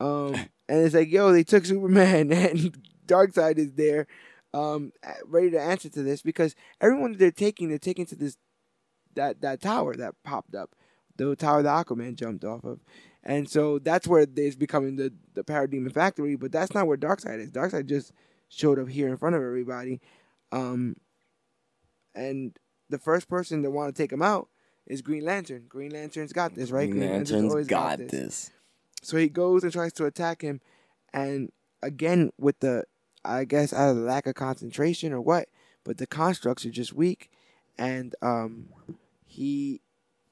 Um, and it's like, yo, they took Superman, and Darkseid is there, um, ready to answer to this because everyone they're taking, they're taking to this that that tower that popped up, the tower that Aquaman jumped off of. And so that's where it's becoming the, the parademon factory, but that's not where Darkseid is. Darkseid just showed up here in front of everybody. Um, and the first person to want to take him out is Green Lantern. Green Lantern's got this, right? Green Lantern's Lantern's got this. So he goes and tries to attack him, and again with the, I guess out of the lack of concentration or what, but the constructs are just weak, and um, he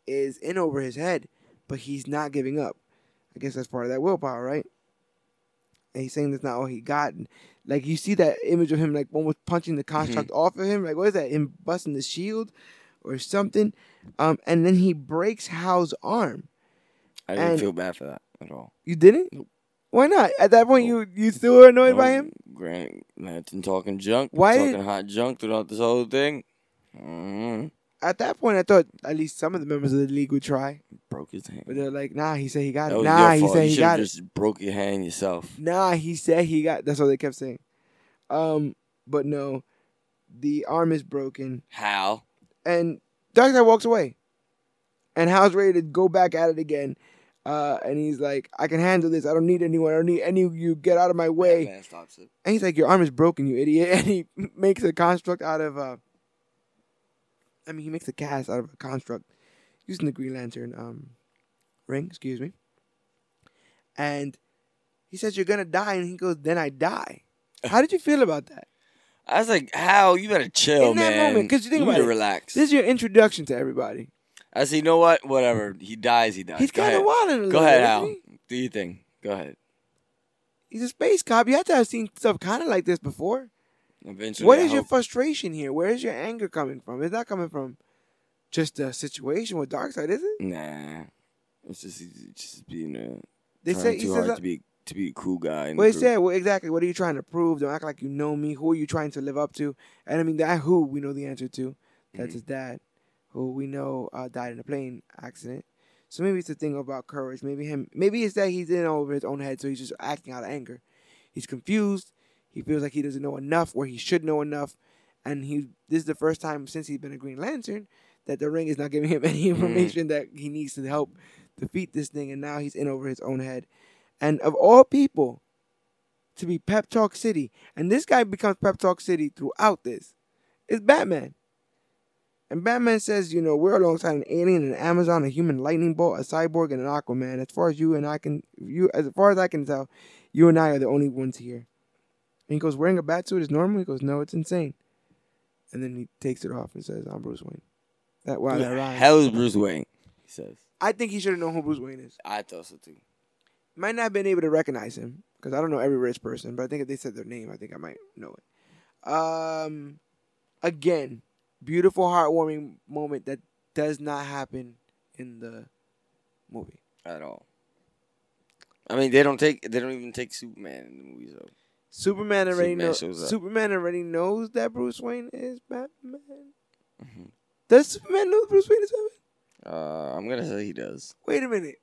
is in over his head, but he's not giving up. I guess that's part of that willpower, right? And he's saying that's not all he got. And, like you see that image of him like almost punching the construct off of him. Like what is that? Him busting the shield or something. Um, and then he breaks Hal's arm. I didn't And- feel bad for that at all. You didn't? Nope. Why not? At that point, you you still were annoyed by him. Green Lantern talking junk. Why Talking did- hot junk throughout this whole thing. mm At that point, I thought at least some of the members of the league would try, Broke his hand. but they're like, "Nah." He said he got it. Nah, he said you he got have it. just broke your hand yourself. Nah, he said he got. That's what they kept saying. Um, but no, the arm is broken, How? and Darkseid walks away, and Hal's ready to go back at it again. Uh, and he's like, "I can handle this. I don't need anyone. I don't need any of you. Get out of my way." Batman stops it. And he's like, "Your arm is broken, you idiot!" And he makes a construct out of uh I mean, he makes a cast out of a construct using the Green Lantern um ring. Excuse me. And he says, "You're gonna die," and he goes, "Then I die." How did you feel about that? I was like, "How? You better chill, In that man. moment, 'cause you think need about to it, relax." This is your introduction to everybody. I said, "You know what? Whatever. He dies. He dies." He's Go kind of ahead. wilding a little. Go ahead, bit, Al. isn't he? Do your thing. Go ahead. He's a space cop. You have to have seen stuff kind of like this before. Eventually, What is your frustration here? Where is your anger coming from? It's not coming from just the situation with Darkseid, is it? Nah. It's just he's just being a They say too says hard to be to be a cool guy. Well, he said, well, exactly. What are you trying to prove? Don't act like you know me. Who are you trying to live up to? And I mean, that who we know the answer to. That's Mhm. his dad, who we know uh, died in a plane accident. So maybe it's a thing about courage. Maybe him. Maybe it's that he's in over his own head, so he's just acting out of anger. He's confused. He feels like he doesn't know enough where he should know enough, and he. This is the first time since he's been a Green Lantern that the ring is not giving him any mm-hmm. information that he needs to help defeat this thing, and now he's in over his own head. And of all people, to be Pep Talk City, and this guy becomes Pep Talk City throughout this, is Batman. And Batman says, you know, we're alongside an alien, an Amazon, a human lightning bolt, a cyborg, and an Aquaman. As far as you and I can, you as far as I can tell, you and I are the only ones here. And he goes, wearing a bat suit is normal. He goes, no, it's insane. And then he takes it off and says, I'm Bruce Wayne. That wow, Who that rhymes. hell is Bruce Wayne? He says. I think he should have known who Bruce Wayne is. I thought so too. Might not have been able to recognize him because I don't know every rich person, but I think if they said their name, I think I might know it. Um, again, beautiful, heartwarming moment that does not happen in the movie. At all. I mean, they don't take. They don't even take Superman in the movies though. Superman already Superman knows. Superman already knows that Bruce Wayne is Batman. Mhm. Does Superman know Bruce Wayne is Batman? Uh, I'm gonna say he does. Wait a minute.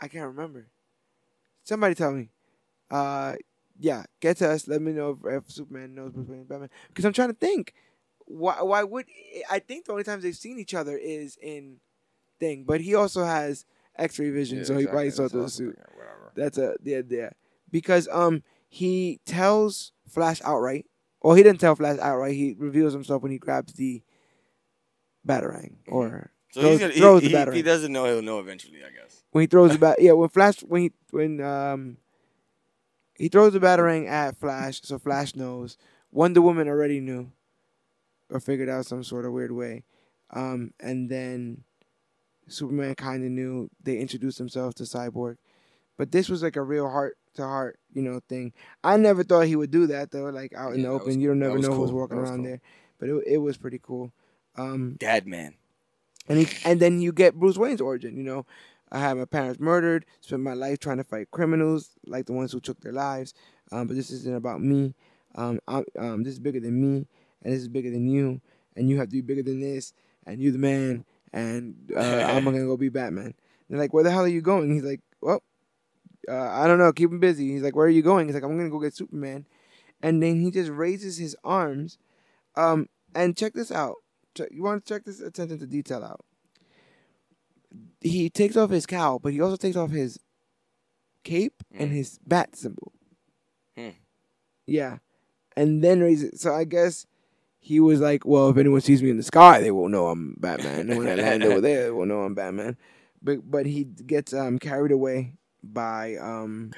I can't remember. Somebody tell me. Uh, yeah, get to us. Let me know if, if Superman knows Bruce Wayne is Batman. Because I'm trying to think. Why? Why would I think the only times they've seen each other is in thing, but he also has X-ray vision, Yeah, so he probably saw through the suit. That's a yeah yeah because um he tells Flash outright. Or he didn't tell Flash outright. He reveals himself when he grabs the batarang or So throws- he's gonna, he, throws the he- if batarang. he doesn't know, he'll know eventually, I guess. when he throws the bat. Yeah, when Flash when he when um he throws the batarang at Flash, so Flash knows. Wonder Woman already knew or figured out some sort of weird way, um, and then Superman kind of knew. They introduced themselves to Cyborg, but this was like a real heart to heart, you know, thing. I never thought he would do that though, like out in the open. was- you don't never know who's walking around cool. there, but it it was pretty cool. Um, Dad man. and he and then you get Bruce Wayne's origin. You know, I had my parents murdered, spent my life trying to fight criminals like the ones who took their lives. Um, but this isn't about me. Um, I'm, um, this is bigger than me, and this is bigger than you, and you have to be bigger than this, and you're the man, and uh, I'm gonna go be Batman. they're like, where the hell are you going? He's like, well, uh, I don't know. Keep him busy. He's like, where are you going? He's like, I'm gonna go get Superman, and then he just raises his arms. Um, and check this out. You want to check this attention to detail out. He takes off his cowl, but he also takes off his cape and Mm. his bat symbol. Hmm. Yeah, and then raises. So I guess he was like, "Well, if anyone sees me in the sky, they won't know I'm Batman. And when I land over there, they won't know I'm Batman." But but he gets um carried away by um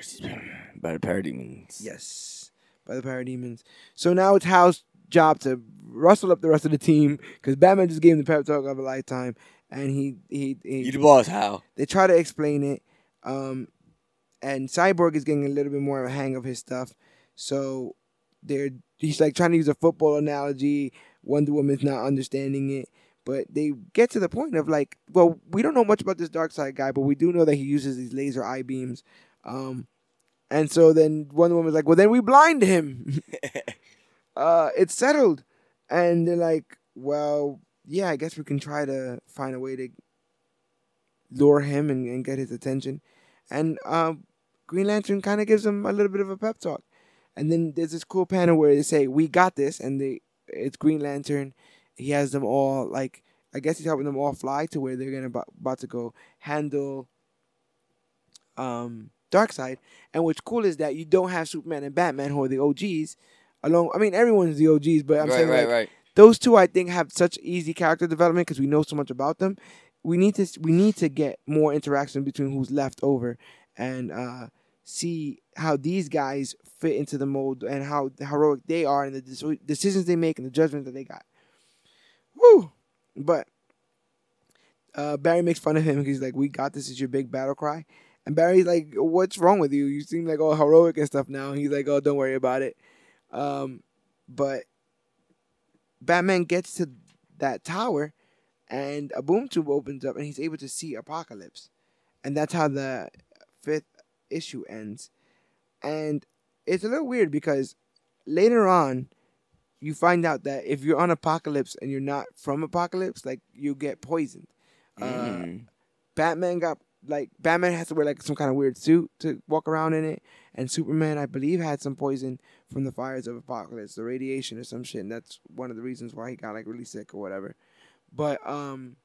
By the parademons. yes by the parademons. So now it's Hal's job to rustle up the rest of the team because Batman just gave him the pep talk of a lifetime, and he he, he You the boss, Hal. they try to explain it. Um, and Cyborg is getting a little bit more of a hang of his stuff. So they're he's like trying to use a football analogy. Wonder Woman's not understanding it. But they get to the point of like, well, we don't know much about this Darkseid guy, but we do know that he uses these laser eye beams. Um, and so then Wonder Woman's like, well, then we blind him. uh, it's settled. And they're like, well, yeah, I guess we can try to find a way to lure him and, and get his attention. And um, Green Lantern kind of gives him a little bit of a pep talk. And then there's this cool panel where they say, "We got this," and they it's Green Lantern. He has them all like I guess he's helping them all fly to where they're gonna about, about to go handle um Darkseid. And what's cool is that you don't have Superman and Batman who are the OGs. Along, I mean, everyone's the OGs, but I'm right, saying right, like, right. those two I think have such easy character development because we know so much about them. We need to we need to get more interaction between who's left over and uh, see how these guys fit into the mold and how heroic they are and the decisions they make and the judgment that they got. Woo! But uh, Barry makes fun of him. He's like, "We got this. Is your big battle cry?" And Barry's like, "What's wrong with you? You seem like all heroic and stuff now." He's like, "Oh, don't worry about it." Um, but Batman gets to that tower, and a boom tube opens up, and he's able to see Apokolips, and that's how the fifth issue ends. And it's a little weird because later on, you find out that if you're on Apokolips and you're not from Apokolips, like you get poisoned. Uh, Mm. Batman got like Batman has to wear like some kind of weird suit to walk around in it, and Superman, I believe, had some poison from the fires of Apokolips, the radiation or some shit, and that's one of the reasons why he got like really sick or whatever. But um,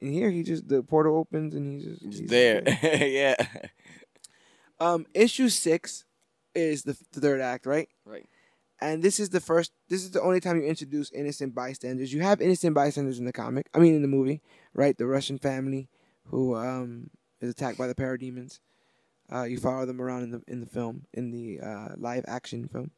in here he just the portal opens and he's just, Just he's there. yeah. Um, issue six is the, the third act, right? Right. And this is the first. This is the only time you introduce innocent bystanders. You have innocent bystanders in the comic. I mean, in the movie, right? The Russian family who um is attacked by the parademons. Uh, you follow them around in the in the film, in the uh, live action film.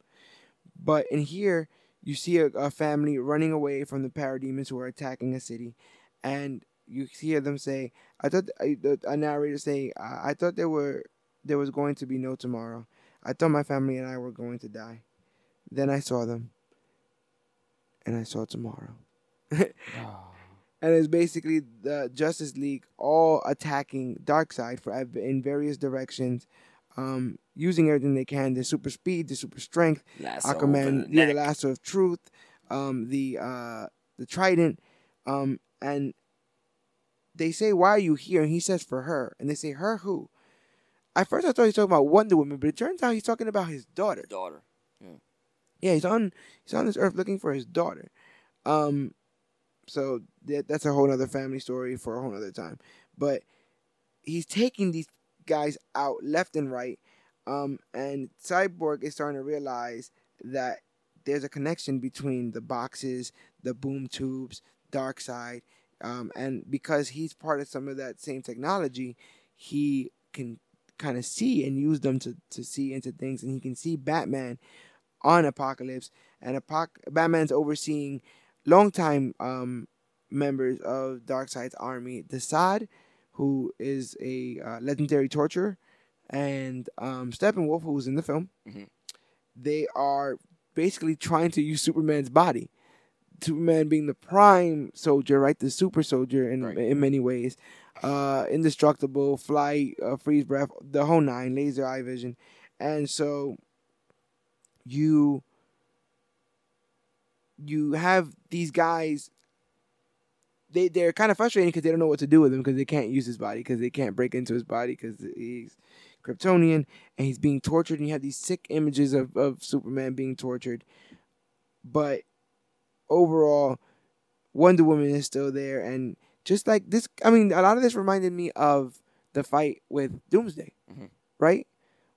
But in here, you see a, a family running away from the parademons who are attacking a city, and you hear them say, "I thought a narrator say, I, I thought there were there was going to be no tomorrow. I thought my family and I were going to die. Then I saw them, and I saw tomorrow." and it's basically the Justice League all attacking Darkseid for in various directions, um, using everything they can: the super speed, the super strength, Lasso Aquaman, the yeah, the lasso of truth, um, the uh, the trident, um, and they say, "Why are you here?" And he says, "For her." And they say, "Her who?" At first, I thought he was talking about Wonder Woman, but it turns out he's talking about his daughter. daughter. Yeah, he's on he's on this earth looking for his daughter. Um, so that, that's a whole other family story for a whole other time. But he's taking these guys out left and right, um, and Cyborg is starting to realize that there's a connection between the boxes, the boom tubes, Darkseid, um, and because he's part of some of that same technology, he can kind of see and use them to, to see into things, and he can see Batman on Apokolips, and Apoc- Batman's overseeing longtime um, members of Darkseid's army, Desaad, who is a uh, legendary torturer, and um, Steppenwolf, who's in the film. Mhm. They are basically trying to use Superman's body. Superman being the prime soldier, right? The super soldier in Right. in many ways. Uh, indestructible, fly, uh, freeze breath, the whole nine, laser eye vision, and so you you have these guys they they're kind of frustrating because they don't know what to do with him because they can't use his body because they can't break into his body because he's Kryptonian and he's being tortured and you have these sick images of, of Superman being tortured but overall Wonder Woman is still there and just like this I mean a lot of this reminded me of the fight with Doomsday Mhm. right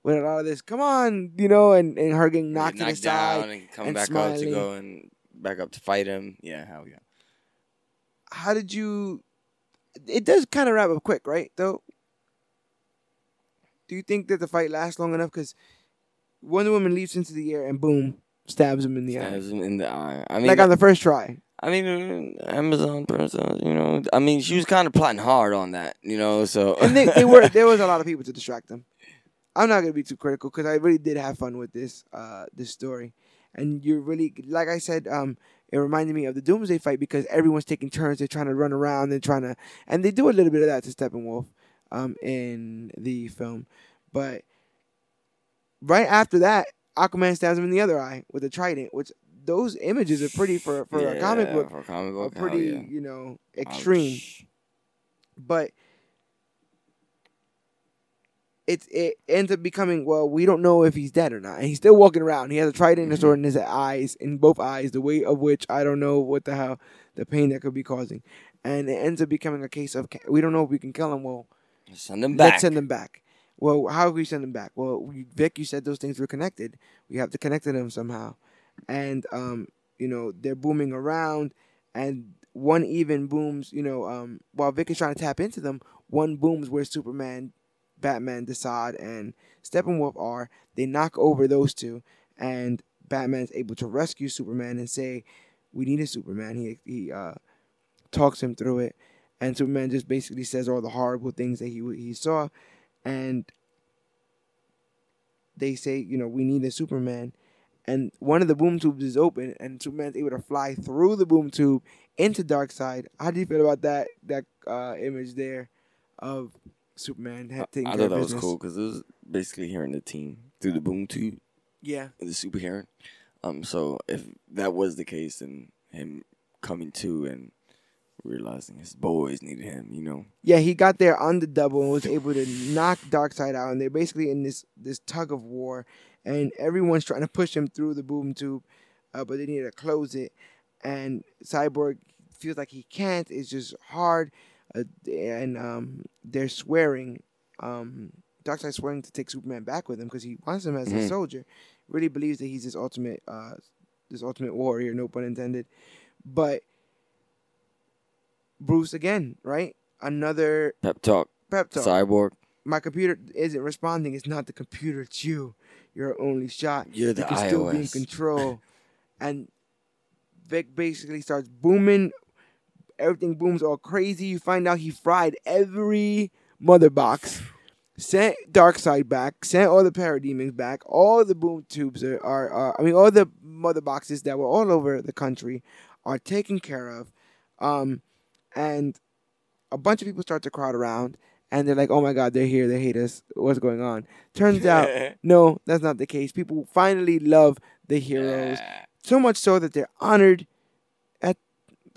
with a lot of this come on you know and, and her getting knocked knocked side down and come and back up to go and back up to fight him. Yeah, hell yeah. how did you it does kind of wrap up quick right though do you think that the fight lasts long enough because wonder woman leaps into the air and boom stabs him in the eye Stabs him in the eye. I mean, like on the first try I mean, uh, Amazon person, you know. I mean, she was kind of plotting hard on that, you know. So and they, they were there was a lot of people to distract them i'm not gonna be too critical because i really did have fun with this uh this story. And you're really like i said um it reminded me of the doomsday fight because everyone's taking turns. They're trying to run around. They're trying to and they do a little bit of that to steppenwolf um in the film. But right after that aquaman stabs him in the other eye with a trident which those images are pretty for for a comic book For a comic book, hell pretty yeah. you know extreme. Ouch. but it it ends up becoming well we don't know if he's dead or not. And he's still walking around. He has a trident and a sword in his eyes in both eyes the weight of which i don't know what the hell the pain that could be causing. And it ends up becoming a case of we don't know if we can kill him. Well Send them back. let's send him back. Well how do we send him back? Well we, vic you said those things were connected. We have to connect to them somehow. And um you know they're booming around. And one even booms you know um while vic is trying to tap into them one booms where superman batman Desaad, and steppenwolf are they knock over those two and batman's able to rescue superman and say we need a superman. He he uh talks him through it and superman just basically says all the horrible things that he he saw and they say you know we need a superman. And one of the boom tubes is open and superman's able to fly through the boom tube into Darkseid how do you feel about that that uh image there of superman I, ha- taking I thought that was cool because it was basically hearing the team through the boom tube, yeah the super hearing. Um, so if that was the case, then him coming to and realizing his boys needed him, you know. Yeah, he got there on the double and was able to knock Darkseid out, and they're basically in this this tug of war, and everyone's trying to push him through the boom tube, uh, but they need to close it, and Cyborg feels like he can't. It's just hard, uh, and um, they're swearing. Um, Darkseid swearing to take Superman back with him because he wants him as a Mhm. soldier. Really believes that he's this ultimate, uh, this ultimate warrior. No pun intended, but. Bruce again, right? Another Pep talk, pep talk. cyborg. My computer isn't responding. It's not the computer. It's you. You're only shot. You're the you can still be in control. and Vic basically starts booming. Everything booms all crazy. You find out he fried every mother box. Sent Darkseid back. Sent all the parademons back. All the boom tubes are, are, are I mean, all the mother boxes that were all over the country are taken care of. Um, and a bunch of people start to crowd around, and they're like, "Oh my God, they're here! They hate us! What's going on?" Turns out, no, that's not the case. People finally love the heroes so much so that they're honored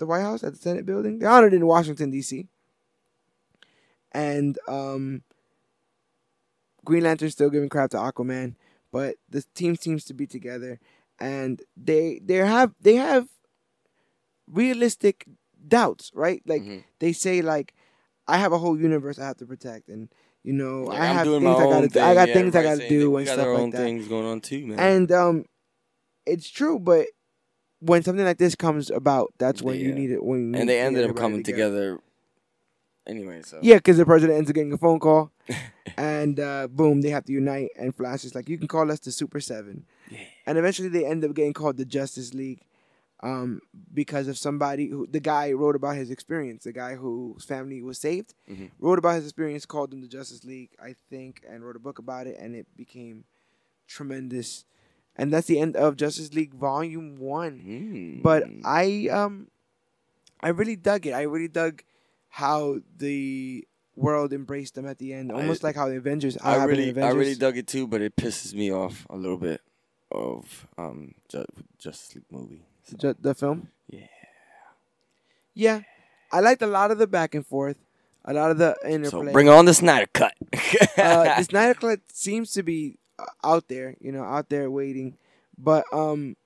the White House, at the Senate building. They're honored in Washington D.C. And um, Green Lantern's still giving crap to Aquaman, but the team seems to be together, and they they have they have realistic doubts, right? Like Mhm. they say, like I have a whole universe I have to protect, and you know Like, I have things I gotta thing. I got yeah, things I gotta do and stuff like that. things going on too, man. And um, it's true, but when something like this comes about, that's when you need it. When you need and they ended up coming together. Anyway, so Yeah, because the president ends up getting a phone call, and uh, boom, they have to unite. And Flash is like, "You can call us the Super Seven. Yeah. And eventually, they end up getting called the Justice League, um, because of somebody who the guy wrote about his experience. The guy whose family was saved Mhm. wrote about his experience, called them the Justice League, I think, and wrote a book about it, and it became tremendous. And that's the end of Justice League Volume One. Mm. But I um, I really dug it. I really dug how the world embraced them at the end, I- almost like how the Avengers. I really, I really dug it too, but it pisses me off a little bit of um Ju- Justice League movie. So, Ju- the film. yeah. Yeah, I liked a lot of the back and forth, a lot of the interplay. So bring on the Snyder cut. uh, the Snyder Cut seems to be out there, you know, out there waiting. But um,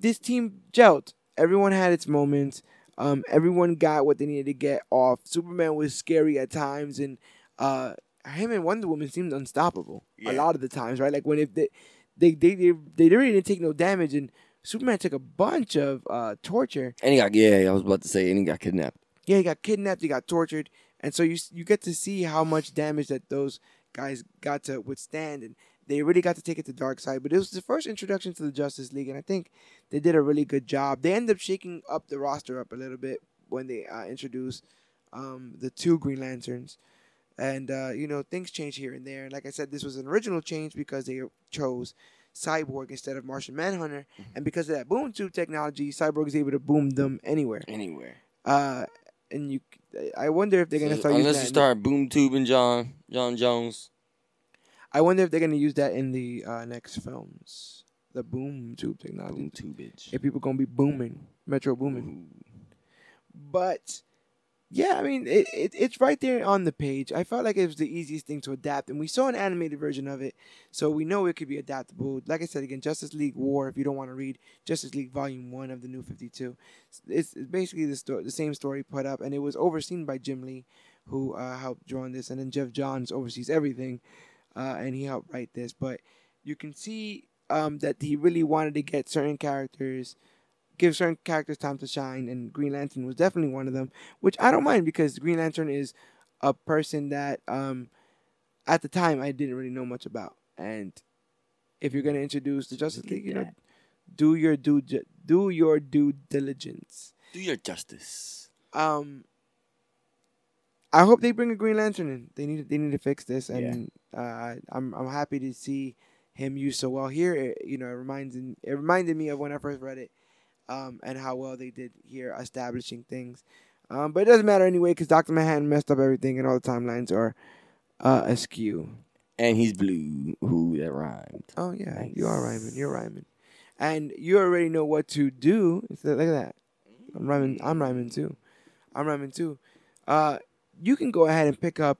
this team gelled. Everyone had its moments. Um, everyone got what they needed to get off. Superman was scary at times, and uh, him and Wonder Woman seemed unstoppable a lot of the times, right? Like when if they they they they, they really didn't take no damage, and Superman took a bunch of uh, torture. and he got yeah, I was about to say, and he got kidnapped. Yeah, he got kidnapped, he got tortured, and so you you get to see how much damage that those guys got to withstand, and they really got to take it to Darkseid. But it was the first introduction to the Justice League, and I think they did a really good job. They ended up shaking up the roster up a little bit when they uh, introduced um, the two Green Lanterns, and uh, you know things changed here and there. And like I said, this was an original change because they chose. Cyborg instead of Martian Manhunter, and because of that boom tube technology, Cyborg is able to boom them anywhere. Anywhere. Uh, and you, I wonder if they're gonna start unless using you start boom tubing John John Jones. I wonder if they're gonna use that in the uh, next films. The boom tube technology. Boom tubage. If people gonna be booming, Metro Boomin. But yeah, I mean, it, it it's right there on the page. I felt like it was the easiest thing to adapt, and we saw an animated version of it, so we know it could be adaptable. Like I said again, Justice League War. If you don't want to read Justice League Volume One of the New Fifty Two, it's, it's basically the story, the same story put up, and it was overseen by Jim Lee, who uh, helped draw this, and then Geoff Johns oversees everything, uh, and he helped write this. But you can see um, that he really wanted to get certain characters give certain characters time to shine, and Green Lantern was definitely one of them, which I don't mind because Green Lantern is a person that um, at the time I didn't really know much about, and if you're gonna introduce the Justice League, you know, that. do your due do your due diligence. Do your justice. Um, I hope they bring a Green Lantern in. They need they need to fix this, and uh, I'm I'm happy to see him used so well here. It, you know, it reminds it reminded me of when I first read it, um, and how well they did here establishing things. Um, but it doesn't matter anyway because Doctor Manhattan messed up everything, and all the timelines are uh, askew. And he's blue. Ooh, that rhymed. Oh yeah, Nice. you are rhyming. You're rhyming, and you already know what to do. Look at that. I'm rhyming. I'm rhyming too. I'm rhyming too. Uh, you can go ahead and pick up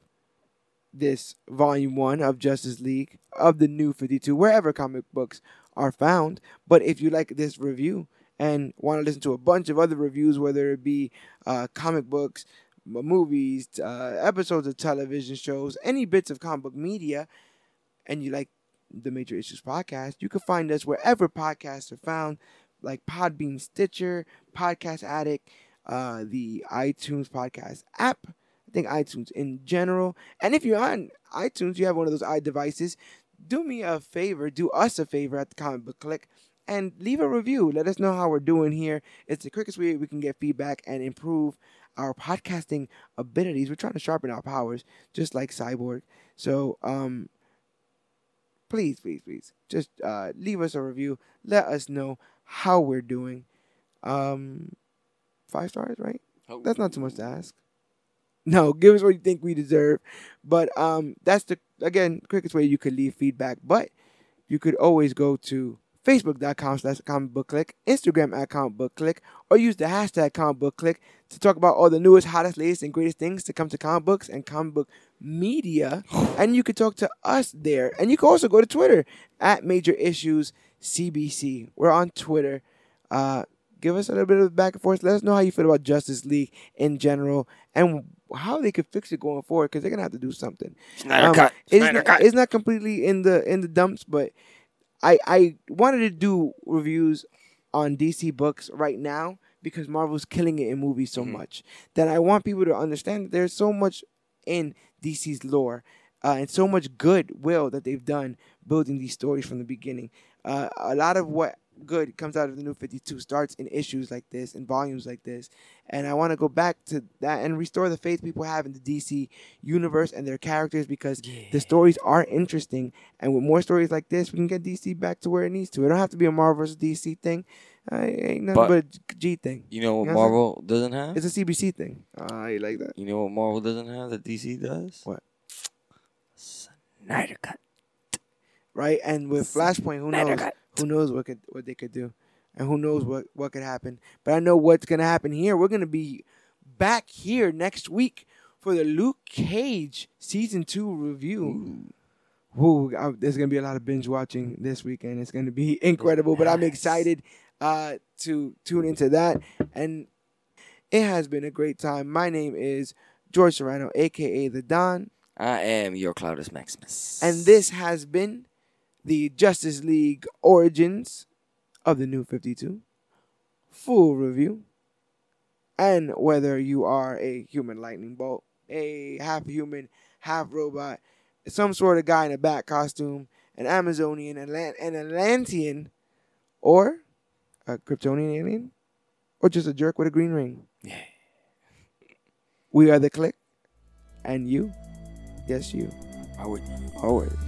this volume one of Justice League of the New Fifty Two wherever comic books are found. But if you like this review and want to listen to a bunch of other reviews, whether it be uh, comic books, movies, uh, episodes of television shows, any bits of comic book media, and you like the Major Issues podcast, you can find us wherever podcasts are found, like Podbean, Stitcher, Podcast Addict, uh, the iTunes podcast app. I think iTunes in general. And if you're on iTunes, you have one of those iDevices, do me a favor, do us a favor at the Comic Book Clique and leave a review. Let us know how we're doing here. It's the quickest way we can get feedback and improve our podcasting abilities. We're trying to sharpen our powers, just like Cyborg. So, um, please, please, please, just uh, leave us a review. Let us know how we're doing. Um, five stars, right? Oh. That's not too much to ask. No, give us what you think we deserve. But um, that's the again quickest way you could leave feedback. But you could always go to facebook.com slash Comic Book Clique, Instagram at Comic Book Clique, or use the hashtag Comic Book Clique to talk about all the newest, hottest, latest, and greatest things to come to comic books and comic book media. and you could talk to us there. And you can also go to Twitter at Major Issues CBC. We're on Twitter. Uh, give us a little bit of back and forth. Let us know how you feel about Justice League in general and how they could fix it going forward because they're gonna have to do something. Um. It's not, it's not completely in the in the dumps, but I I wanted to do reviews on DC books right now because Marvel's killing it in movies so Mhm. much that I want people to understand that there's so much in DC's lore uh, and so much goodwill that they've done building these stories from the beginning. Uh, a lot of what good comes out of the new 52 starts in issues like this in volumes like this. And i want to go back to that and restore the faith people have in the dc universe and their characters because the stories are interesting. And with more stories like this we can get dc back to where it needs to. It don't have to be a marvel versus dc thing. Uh, it ain't nothing But- but, a g thing. You know what You know what Marvel doesn't have? it's a cbc thing. I like that. You know what Marvel doesn't have that DC does? What? Snyder cut. right? And with flashpoint who knows? Cut. Who knows what could what they could do and who knows what what could happen but i know what's gonna happen here we're gonna be back here next week for the luke cage season two review Ooh, I, there's gonna be a lot of binge watching this weekend. It's gonna be incredible, but I'm excited uh, to tune into that. And it has been a great time. My name is George Serrano, aka the Don, I am your Cloudus Maximus. and this has been the Justice League Origins of the New 52 full review. And whether you are a human lightning bolt, a half human, half robot, some sort of guy in a bat costume, an Amazonian, an, an Atlantean, or a Kryptonian alien, or just a jerk with a green ring. Yeah. We are the Clique, and you, yes, you, I would. always.